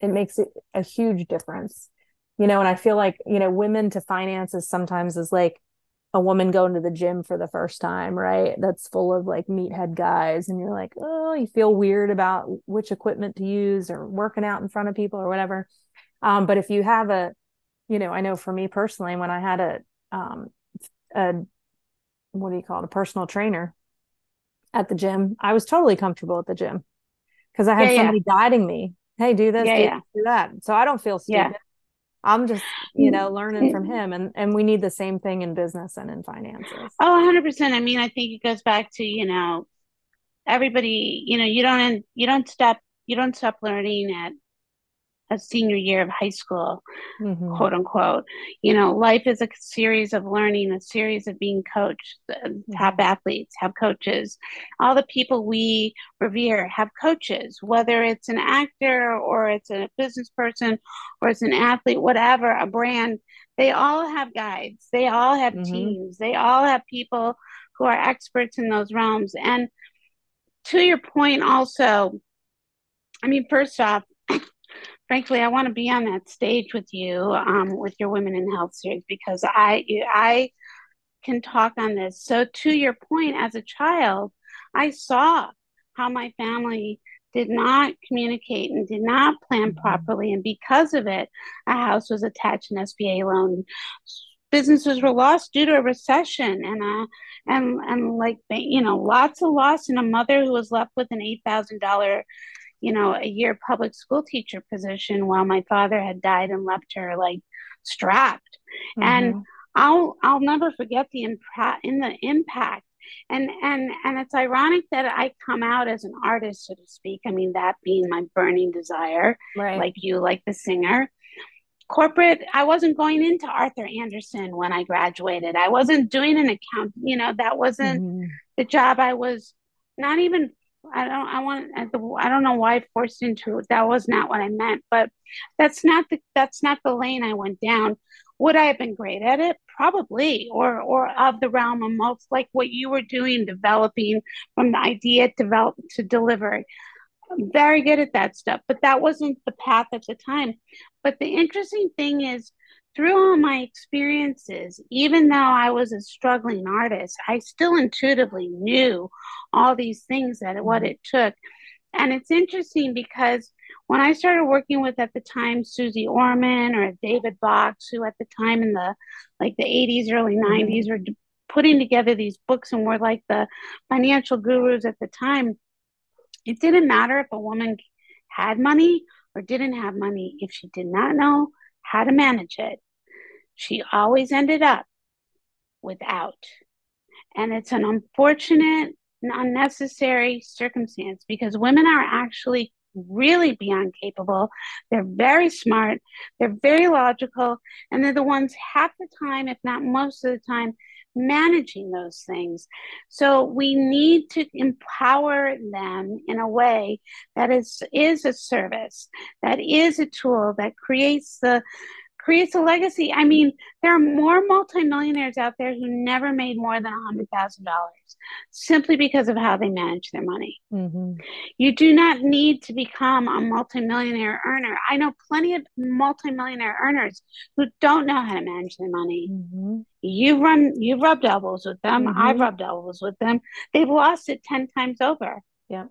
it makes it a huge difference you know and i feel like you know women to finances sometimes is like a woman going to the gym for the first time right? That's full of like meathead guys and you're like oh you feel weird about which equipment to use or working out in front of people or whatever. Um, but if you have a you know i know for me personally when i had a um a what do you call it a personal trainer at the gym i was totally comfortable at the gym because i had yeah, somebody yeah. guiding me hey do this yeah, do, do, that. So i don't feel stupid I'm just, you know, learning mm-hmm. from him and and we need the same thing in business and in finances. Oh, 100%. I mean, I think it goes back to, you know, everybody, you know, you don't you don't stop you don't stop learning at a senior year of high school, mm-hmm. quote unquote. You know, life is a series of learning, a series of being coached. Mm-hmm. Top athletes have coaches. All the people we revere have coaches, whether it's an actor or it's a business person or it's an athlete, whatever, a brand. They all have guides. They all have mm-hmm. teams. They all have people who are experts in those realms. And to your point, also, I mean, first off, frankly, I want to be on that stage with you, um, with your Women in Wealth series, because I I can talk on this. So to your point, as a child, I saw how my family did not communicate and did not plan mm-hmm. properly, and because of it, a house was attached an SBA loan. Businesses were lost due to a recession, and uh, and and like you know, lots of loss, and a mother who was left with an eight thousand dollar you know, a year public school teacher position while my father had died and left her like strapped. Mm-hmm. And I'll I'll never forget the impact in the impact. And and and it's ironic that I come out as an artist, so to speak. I mean, that being my burning desire, right. like you, like the singer. Corporate, I wasn't going into Arthur Andersen when I graduated. I wasn't doing an account, you know, that wasn't mm-hmm. the job I was not even I don't I want uh, I don't know why I forced into it. That was not what I meant, but that's not the that's not the lane I went down. Would I have been great at it? Probably, or or of the realm of most like what you were doing, developing from the idea develop to delivery. Very good at that stuff, but that wasn't the path at the time. But the interesting thing is through all my experiences, even though I was a struggling artist, I still intuitively knew all these things that what mm-hmm. it took. And it's interesting because when I started working with at the time Suze Orman or David Bach, who at the time in the like the 80s, early 90s mm-hmm. were putting together these books and were like the financial gurus at the time, it didn't matter if a woman had money or didn't have money if she did not know how to manage it. She always ended up without. And it's an unfortunate unnecessary circumstance because women are actually really beyond capable. They're very smart, they're very logical, and they're the ones half the time, if not most of the time, managing those things. So we need to empower them in a way that is is a service, that is a tool that creates the creates a legacy. I mean, there are more multimillionaires out there who never made more than a $100,000 simply because of how they manage their money. Mm-hmm. You do not need to become a multimillionaire earner. I know plenty of multimillionaire earners who don't know how to manage their money. Mm-hmm. You run, you've rubbed elbows with them. Mm-hmm. I've rubbed elbows with them. They've lost it 10 times over. Yeah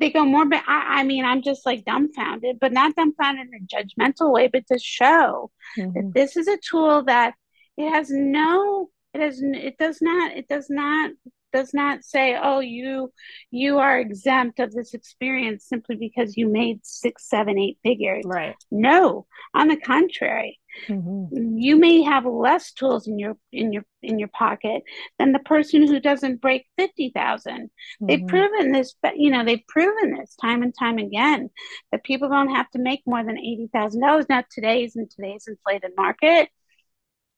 they go more but I, I, mean i'm just like dumbfounded but not dumbfounded in a judgmental way but to show mm-hmm. that this is a tool that it has no it has it does not it does not does not say oh you you are exempt of this experience simply because you made six seven eight figures right no on the contrary Mm-hmm. You may have less tools in your in your in your pocket than the person who doesn't break fifty. Mm-hmm. They've proven this, but you know they've proven this time and time again that people don't have to make more than eighty thousand dollars. Now today's in today's inflated market,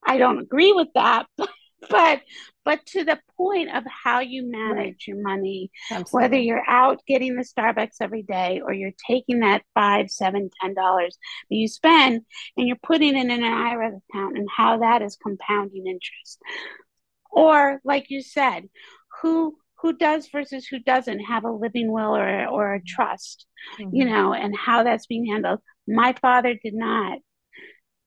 I don't agree with that, but *laughs* but but to the point of how you manage your money Absolutely. whether you're out getting the starbucks every day or you're taking that five seven ten dollars that you spend and you're putting it in an ira account and how that is compounding interest or like you said who who does versus who doesn't have a living will or, or a trust mm-hmm. you know and how that's being handled my father did not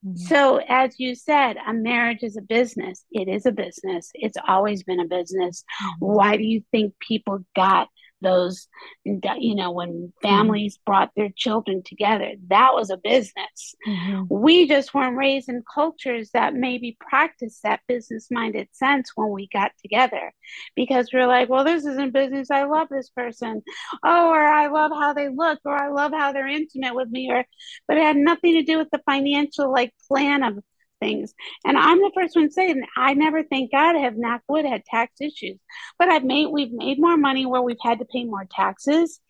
Mm-hmm. So, as you said, a marriage is a business. It is a business. It's always been a business. Mm-hmm. Why do you think people got those you know when mm-hmm. families mm-hmm. brought their children together that was a business mm-hmm. we just weren't raised in cultures that maybe practiced that business minded sense when we got together because we're like well this isn't business i love this person oh or i love how they look or i love how they're intimate with me or but it had nothing to do with the financial like plan of things. And I'm the first one saying I never, thank God, have knock wood had tax issues. But I've made we've made more money where we've had to pay more taxes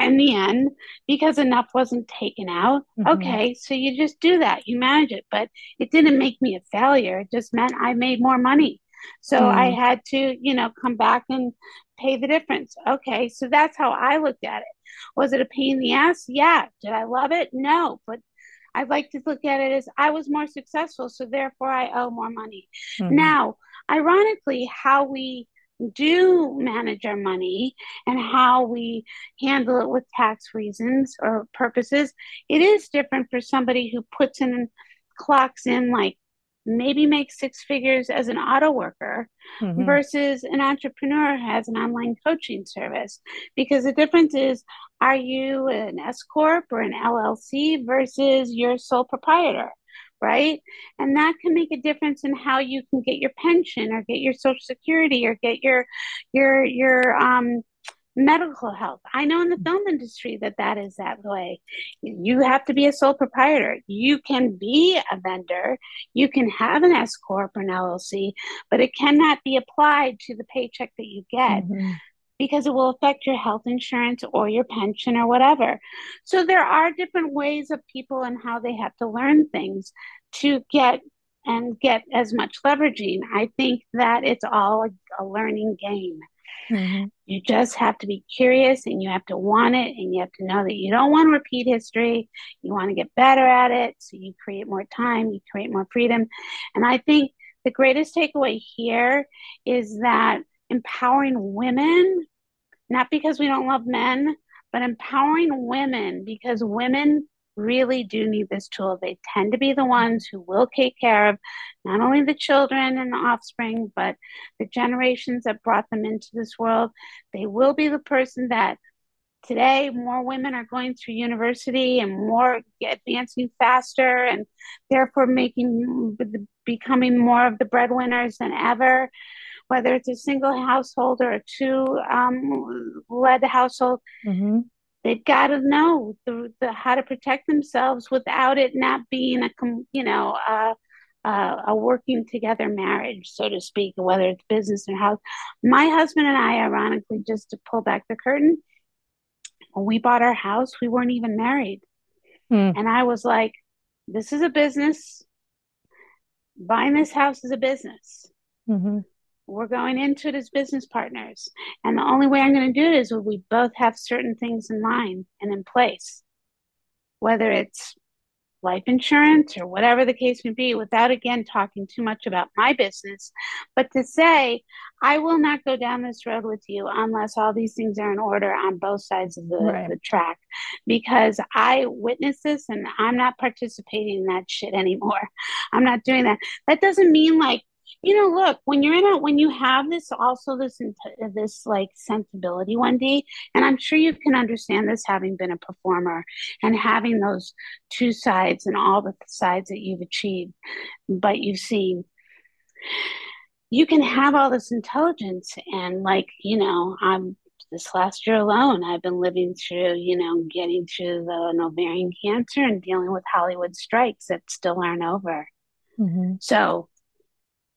in the end because enough wasn't taken out. Mm-hmm. Okay, so you just do that, you manage it. But it didn't make me a failure. It just meant I made more money. So mm. I had to, you know, come back and pay the difference. Okay, so that's how I looked at it. Was it a pain in the ass? Yeah. Did I love it? No. But I like to look at it as I was more successful, so therefore I owe more money. Mm-hmm. Now, ironically, how we do manage our money and how we handle it with tax reasons or purposes, it is different for somebody who puts in clocks in like maybe make six figures as an auto worker mm-hmm. versus an entrepreneur has an online coaching service because the difference is are you an s corp or an llc versus your sole proprietor right and that can make a difference in how you can get your pension or get your social security or get your your your um medical health. I know in the film industry that that is that way. You have to be a sole proprietor. You can be a vendor. You can have an S corp or an LLC, but it cannot be applied to the paycheck that you get. Mm-hmm. Because it will affect your health insurance or your pension or whatever. So, there are different ways of people and how they have to learn things to get and get as much leveraging. I think that it's all a, a learning game. Mm-hmm. You just have to be curious and you have to want it and you have to know that you don't want to repeat history. You want to get better at it. So you create more time, you create more freedom. And I think the greatest takeaway here is that empowering women, not because we don't love men, but empowering women because women really do need this tool. They tend to be the ones who will take care of not only the children and the offspring, but the generations that brought them into this world. They will be the person that today more women are going through university and more advancing faster and therefore making becoming more of the breadwinners than ever whether it's a single household or a two um, led household mm-hmm they've got to know the, the how to protect themselves without it not being a you know a, a, a working together marriage so to speak whether it's business or house. My husband and i ironically just to pull back the curtain when we bought our house we weren't even married. Hmm. and i was like this is a business. Buying this house is a business. Mm-hmm we're going into it as business partners. And the only way I'm going to do it is when we both have certain things in mind and in place, whether it's life insurance or whatever the case may be without again talking too much about my business but to say i will not go down this road with you unless all these things are in order on both sides of the, right. the track because i witnessed this and i'm not participating in that shit anymore i'm not doing that that doesn't mean like you know look when you're in a when you have this also this this like sensibility wendy and i'm sure you can understand this having been a performer and having those two sides and all the sides that you've achieved but you've seen you can have all this intelligence and like you know i'm this last year alone i've been living through you know getting through the ovarian cancer and dealing with hollywood strikes that still aren't over mm-hmm. so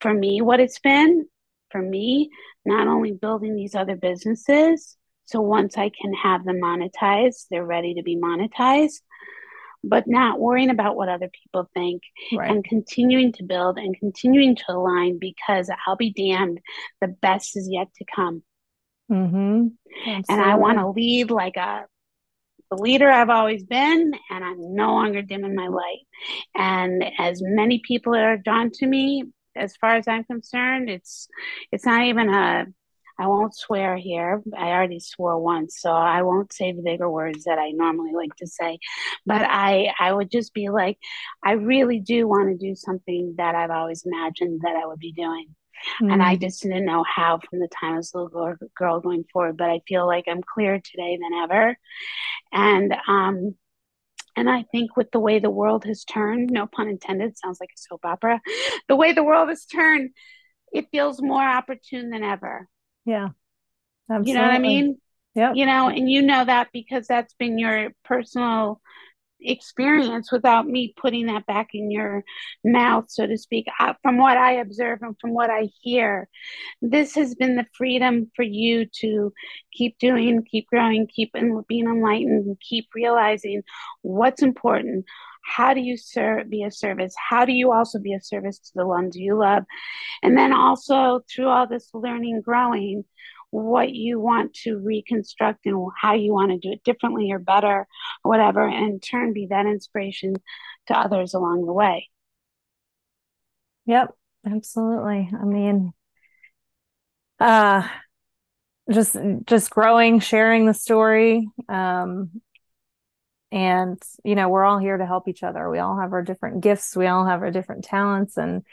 for me, what it's been for me, not only building these other businesses. So once I can have them monetized, they're ready to be monetized, but not worrying about what other people think right. and continuing to build and continuing to align because I'll be damned, the best is yet to come. Mm-hmm. And I want to lead like a the leader I've always been, and I'm no longer dimming my light. And as many people are drawn to me, as far as I'm concerned, it's it's not even a I won't swear here. I already swore once, so I won't say the bigger words that I normally like to say. But I, I would just be like, I really do want to do something that I've always imagined that I would be doing. Mm. And I mm. just didn't know how from the time I was a little girl going forward. But I feel like I'm clearer today than ever. And um, and I think with the way the world has turned, no pun intended, sounds like a soap opera, *laughs* the way the world has turned, it feels more opportune than ever. Yeah. Absolutely. You know what I mean? Yeah. You know, and you know that because that's been your personal experience without me putting that back in your mouth, so to speak. Uh, from what I observe and from what I hear, this has been the freedom for you to keep doing, keep growing, keep being enlightened, keep realizing what's important. How do you serve, be a service? How do you also be a service to the ones you love? And then also through all this learning, growing, what you want to reconstruct and how you want to do it differently or better or whatever and turn be that inspiration to others along the way. Yep absolutely. I mean uh just just growing sharing the story um and you know we're all here to help each other. We all have our different gifts. We all have our different talents and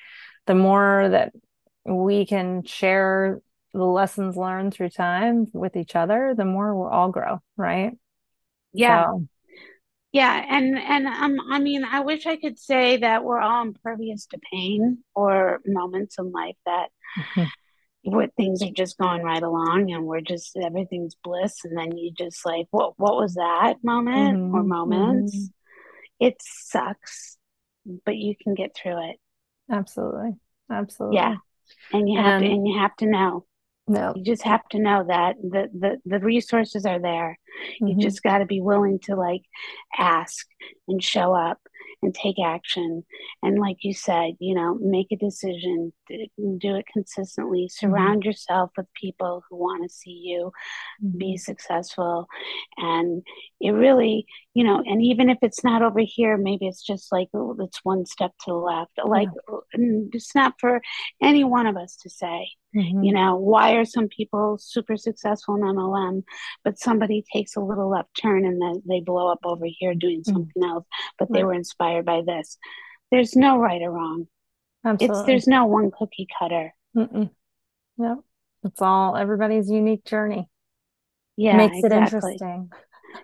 the more that we can share the lessons learned through time with each other, the more we'll all grow, right? Yeah. So. Yeah, and and um, I mean, I wish I could say that we're all impervious to pain or moments in life that mm-hmm. where things are just going right along and we're just everything's bliss, and then you just like, what what was that moment mm-hmm. or moments? Mm-hmm. It sucks, but you can get through it. Absolutely, absolutely. Yeah, and you have and, to, and you have to know no. You just have to know that the the, the resources are there. Mm-hmm. You just got to be willing to like ask and show up and take action. And like you said, you know, make a decision, do it consistently, mm-hmm. surround mm-hmm. yourself with people who want to see you mm-hmm. be successful. And it really, you know, and even if it's not over here, maybe it's just like oh, it's one step to the left. Like yeah. it's not for any one of us to say. Mm-hmm. You know, why are some people super successful in MLM, but somebody takes a little left turn and then they blow up over here doing mm-hmm. something else, but they were inspired by this. There's no right or wrong. Absolutely. It's there's no one cookie cutter. Mm-mm. No, it's all everybody's unique journey. Yeah, makes exactly. it interesting.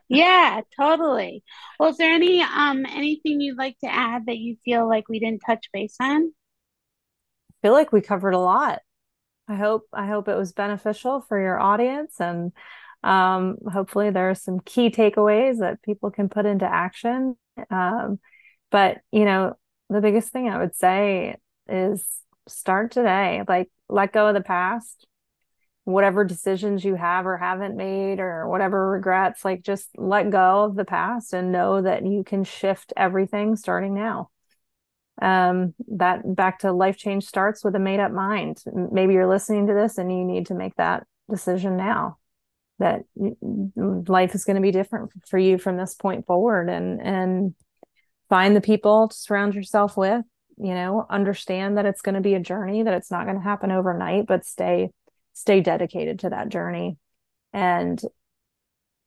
yeah, totally. Well, is there any um anything you'd like to add that you feel like we didn't touch base on? I feel like we covered a lot. I hope I hope it was beneficial for your audience and um, hopefully there are some key takeaways that people can put into action. Um, but you know, the biggest thing I would say is start today. Like let go of the past. Whatever decisions you have or haven't made or whatever regrets, like just let go of the past and know that you can shift everything starting now um, that back to life change starts with a made up mind. Maybe you're listening to this and you need to make that decision now that life is going to be different for you from this point forward and and find the people to surround yourself with you know understand that it's going to be a journey that it's not going to happen overnight but stay stay dedicated to that journey and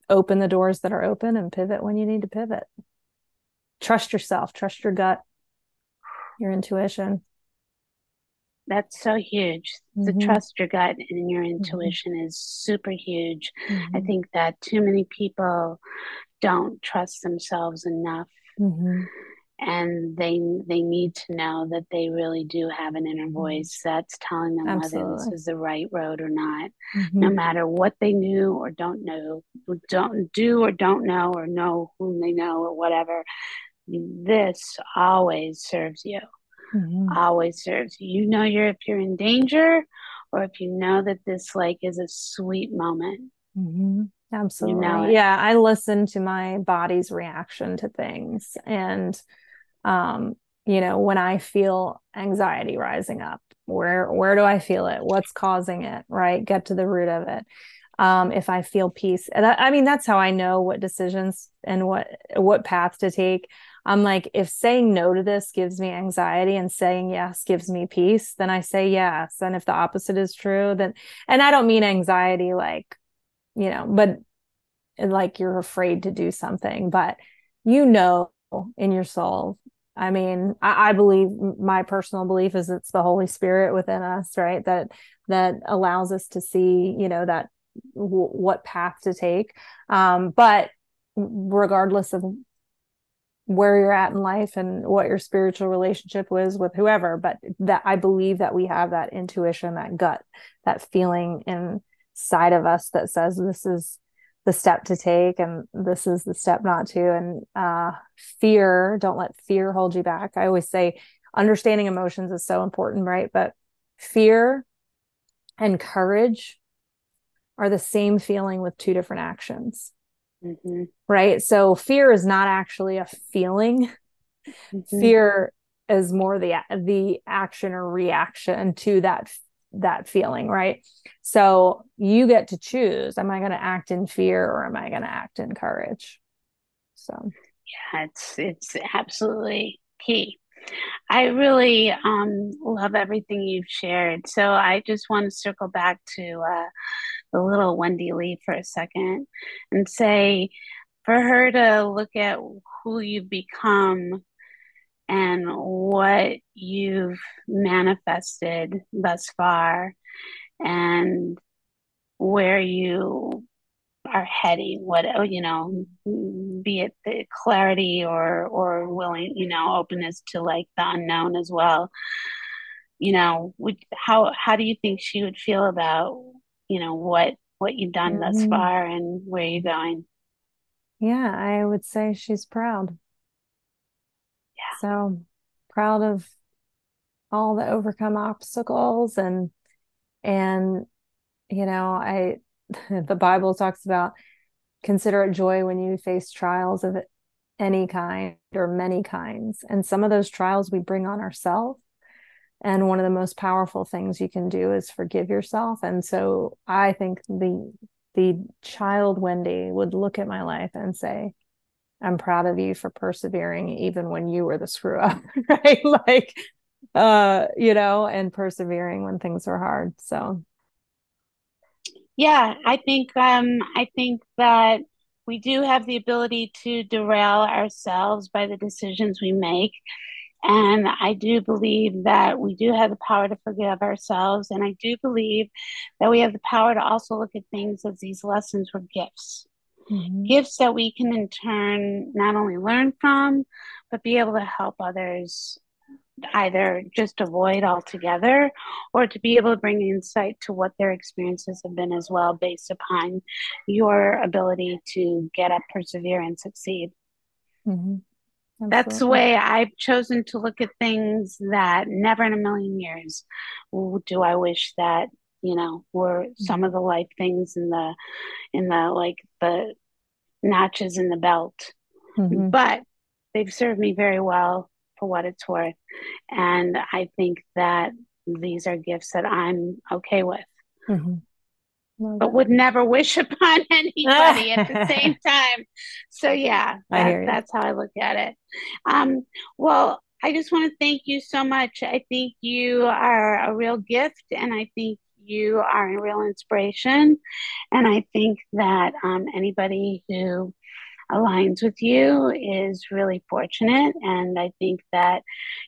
open the doors that are open and pivot when you need to pivot trust yourself trust your gut your intuition that's so huge mm-hmm. to trust your gut and your mm-hmm. intuition mm-hmm. is super huge mm-hmm. i think that too many people don't trust themselves enough mm-hmm and they they need to know that they really do have an inner mm-hmm. voice that's telling them Absolutely. whether this is the right road or not mm-hmm. no matter what they knew or don't know don't do or don't know or know whom they know or whatever this always serves you. Mm-hmm. always serves you. You know you're if you're in danger or if you know that this like is a sweet moment. Mm-hmm. Absolutely. You know yeah, I listen to my body's reaction to things. And um you know when i feel anxiety rising up where where do i feel it? What's causing it? Right? Get to the root of it. Um if i feel peace i mean that's how i know what decisions and what what path to take i'm like if saying no to this gives me anxiety and saying yes gives me peace then i say yes and if the opposite is true then and i don't mean anxiety like you know but like you're afraid to do something but you know in your soul I mean, I, I, believe my personal belief is it's the Holy Spirit within us, right? That that allows us to see, you know, that what path to take. Um, but regardless of where you're at in life and what your spiritual relationship was with whoever, but that I believe that we have that intuition, that gut, that feeling inside of us that says this is the step to take and this is the step not to. And uh, fear don't let fear hold you back. I always say understanding emotions is so important right? But fear and courage are the same feeling with two different actions mm-hmm. right so fear is not actually a feeling mm-hmm. fear is more the the action or reaction to that that feeling, right? So you get to choose am I going to act in fear or am I going to act in courage? So, yeah, it's it's absolutely key. I really um, love everything you've shared. So I just want to circle back to uh, the little Wendy Lee for a second and say, for her to look at who you've become and what you've manifested thus far and where you are heading what oh, you know be it the clarity or or willing you know openness to like the unknown as well. You know would how how do you think she would feel about you know what what you've done mm-hmm. thus far and where you're going yeah i would say she's proud Yeah. so proud of all the overcome obstacles and and you know, I *laughs* the Bible talks about consider it joy when you face trials of any kind or many kinds. And some of those trials we bring on ourselves. And one of the most powerful things you can do is forgive yourself. And so I think the the child Wendy would look at my life and say, I'm proud of you for persevering even when you were the screw up, *laughs* right? like uh, you know, and persevering when things are hard. So yeah, I think um I think that we do have the ability to derail ourselves by the decisions we make. And I do believe that we do have the power to forgive ourselves. And I do believe that we have the power to also look at things as these lessons were gifts mm-hmm. gifts that we can in turn not only learn from, but be able to help others either just avoid altogether or to be able to bring insight to what their experiences have been as well based upon your ability to get up persevere and succeed mm-hmm. That's the way i've chosen to look at things that never in a million years do i wish that you know were mm-hmm. some of the life things in the in the like the notches in the belt. Mm-hmm. But they've served me very well for what it's worth. And I think that these are gifts that I'm okay with. Mm-hmm. But would never wish *laughs* upon anybody at the same *laughs* time. So yeah, that, that's how I look at it. Um, well, I just want to thank you so much. I think you are a real gift, and I think you are a real inspiration. And I think that um, anybody who aligns with you is really fortunate. And I think that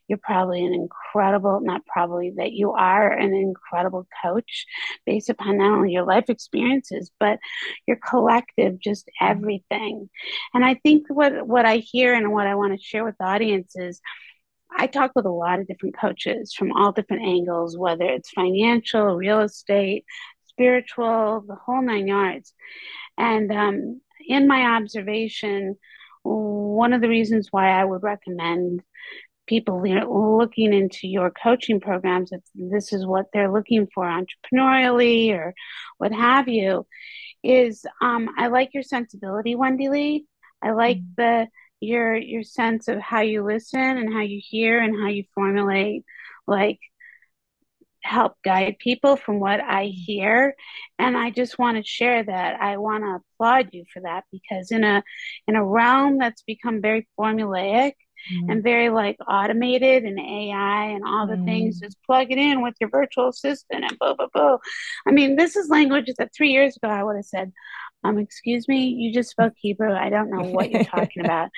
you're probably an incredible, not probably, that you are an incredible coach based upon not only your life experiences, but your collective, just everything. And I think what, what I hear and what I want to share with the audience is I talk with a lot of different coaches from all different angles, whether it's financial, real estate, spiritual, the whole nine yards. And um, in my observation, one of the reasons why I would recommend people looking into your coaching programs, if this is what they're looking for entrepreneurially or what have you, is um, I like your sensibility, Wendy Lee. I like mm-hmm. the your your sense of how you listen and how you hear and how you formulate like help guide people from what I hear. And I just want to share that. I want to applaud you for that because in a in a realm that's become very formulaic mm. and very like automated and AI and all the mm. things, just plug it in with your virtual assistant and blah blah blah. I mean, this is language that three years ago I would have said, um, excuse me, you just spoke Hebrew. I don't know what you're *laughs* talking about.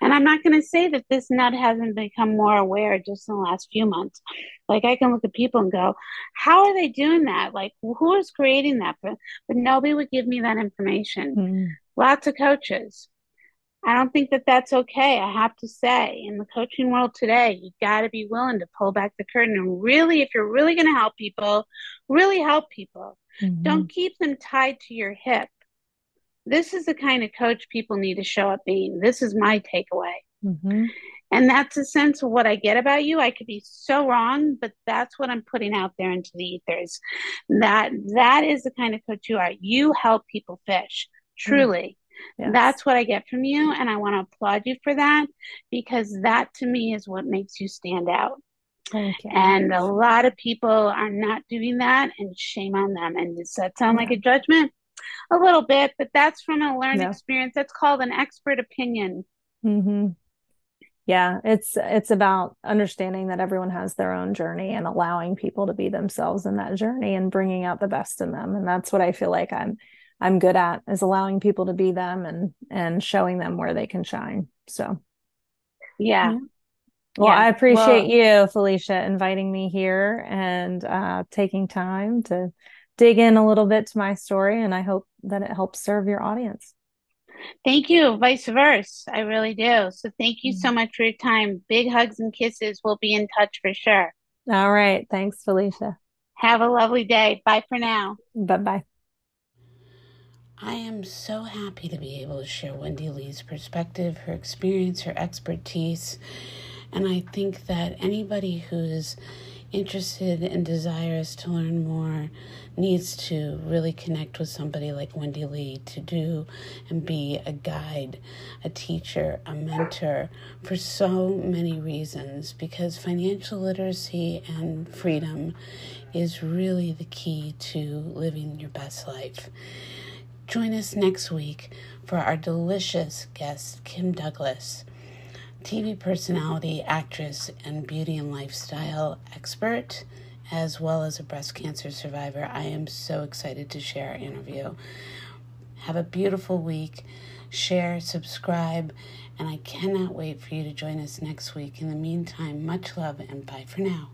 And I'm not going to say that this nut hasn't become more aware just in the last few months. Like I can look at people and go, how are they doing that? Like who is creating that? But, but nobody would give me that information. Mm. Lots of coaches. I don't think that that's okay. I have to say, in the coaching world today, you got to be willing to pull back the curtain and really, if you're really going to help people, really help people. Mm-hmm. Don't keep them tied to your hip this is the kind of coach people need to show up being. This is my takeaway. Mm-hmm. And that's a sense of what I get about you. I could be so wrong, but that's what I'm putting out there into the ethers. That that is the kind of coach you are. You help people fish, truly. Mm. Yes. That's what I get from you. And I want to applaud you for that because that to me is what makes you stand out. And a lot of people are not doing that, and shame on them. And does that sound yeah. like a judgment? A little bit, but that's from a learned yeah. experience. That's called an expert opinion. Mm-hmm. Yeah, it's it's about understanding that everyone has their own journey and allowing people to be themselves in that journey and bringing out the best in them. And that's what I feel like I'm I'm good at is allowing people to be them and and showing them where they can shine. So, yeah. yeah. Well, yeah. I appreciate well, you, Felicia, inviting me here and uh, taking time to dig in a little bit to my story and I hope that it helps serve your audience. Thank you. Vice versa. I really do. So thank you so mm. much for your time. Big hugs and kisses. We'll be in touch for sure. All right. Thanks, Felicia. Have a lovely day. Bye for now. Bye bye. I am so happy to be able to share Wendy Lee's perspective, her experience, her expertise. And I think that anybody who's interested and desirous to learn more needs to really connect with somebody like Wendy Lee to do and be a guide, a teacher, a mentor for so many reasons because financial literacy and freedom is really the key to living your best life. Join us next week for our delicious guest, Kim Douglas. TV personality, actress, and beauty and lifestyle expert, as well as a breast cancer survivor. I am so excited to share our interview. Have a beautiful week. Share, subscribe, and I cannot wait for you to join us next week. In the meantime, much love and bye for now.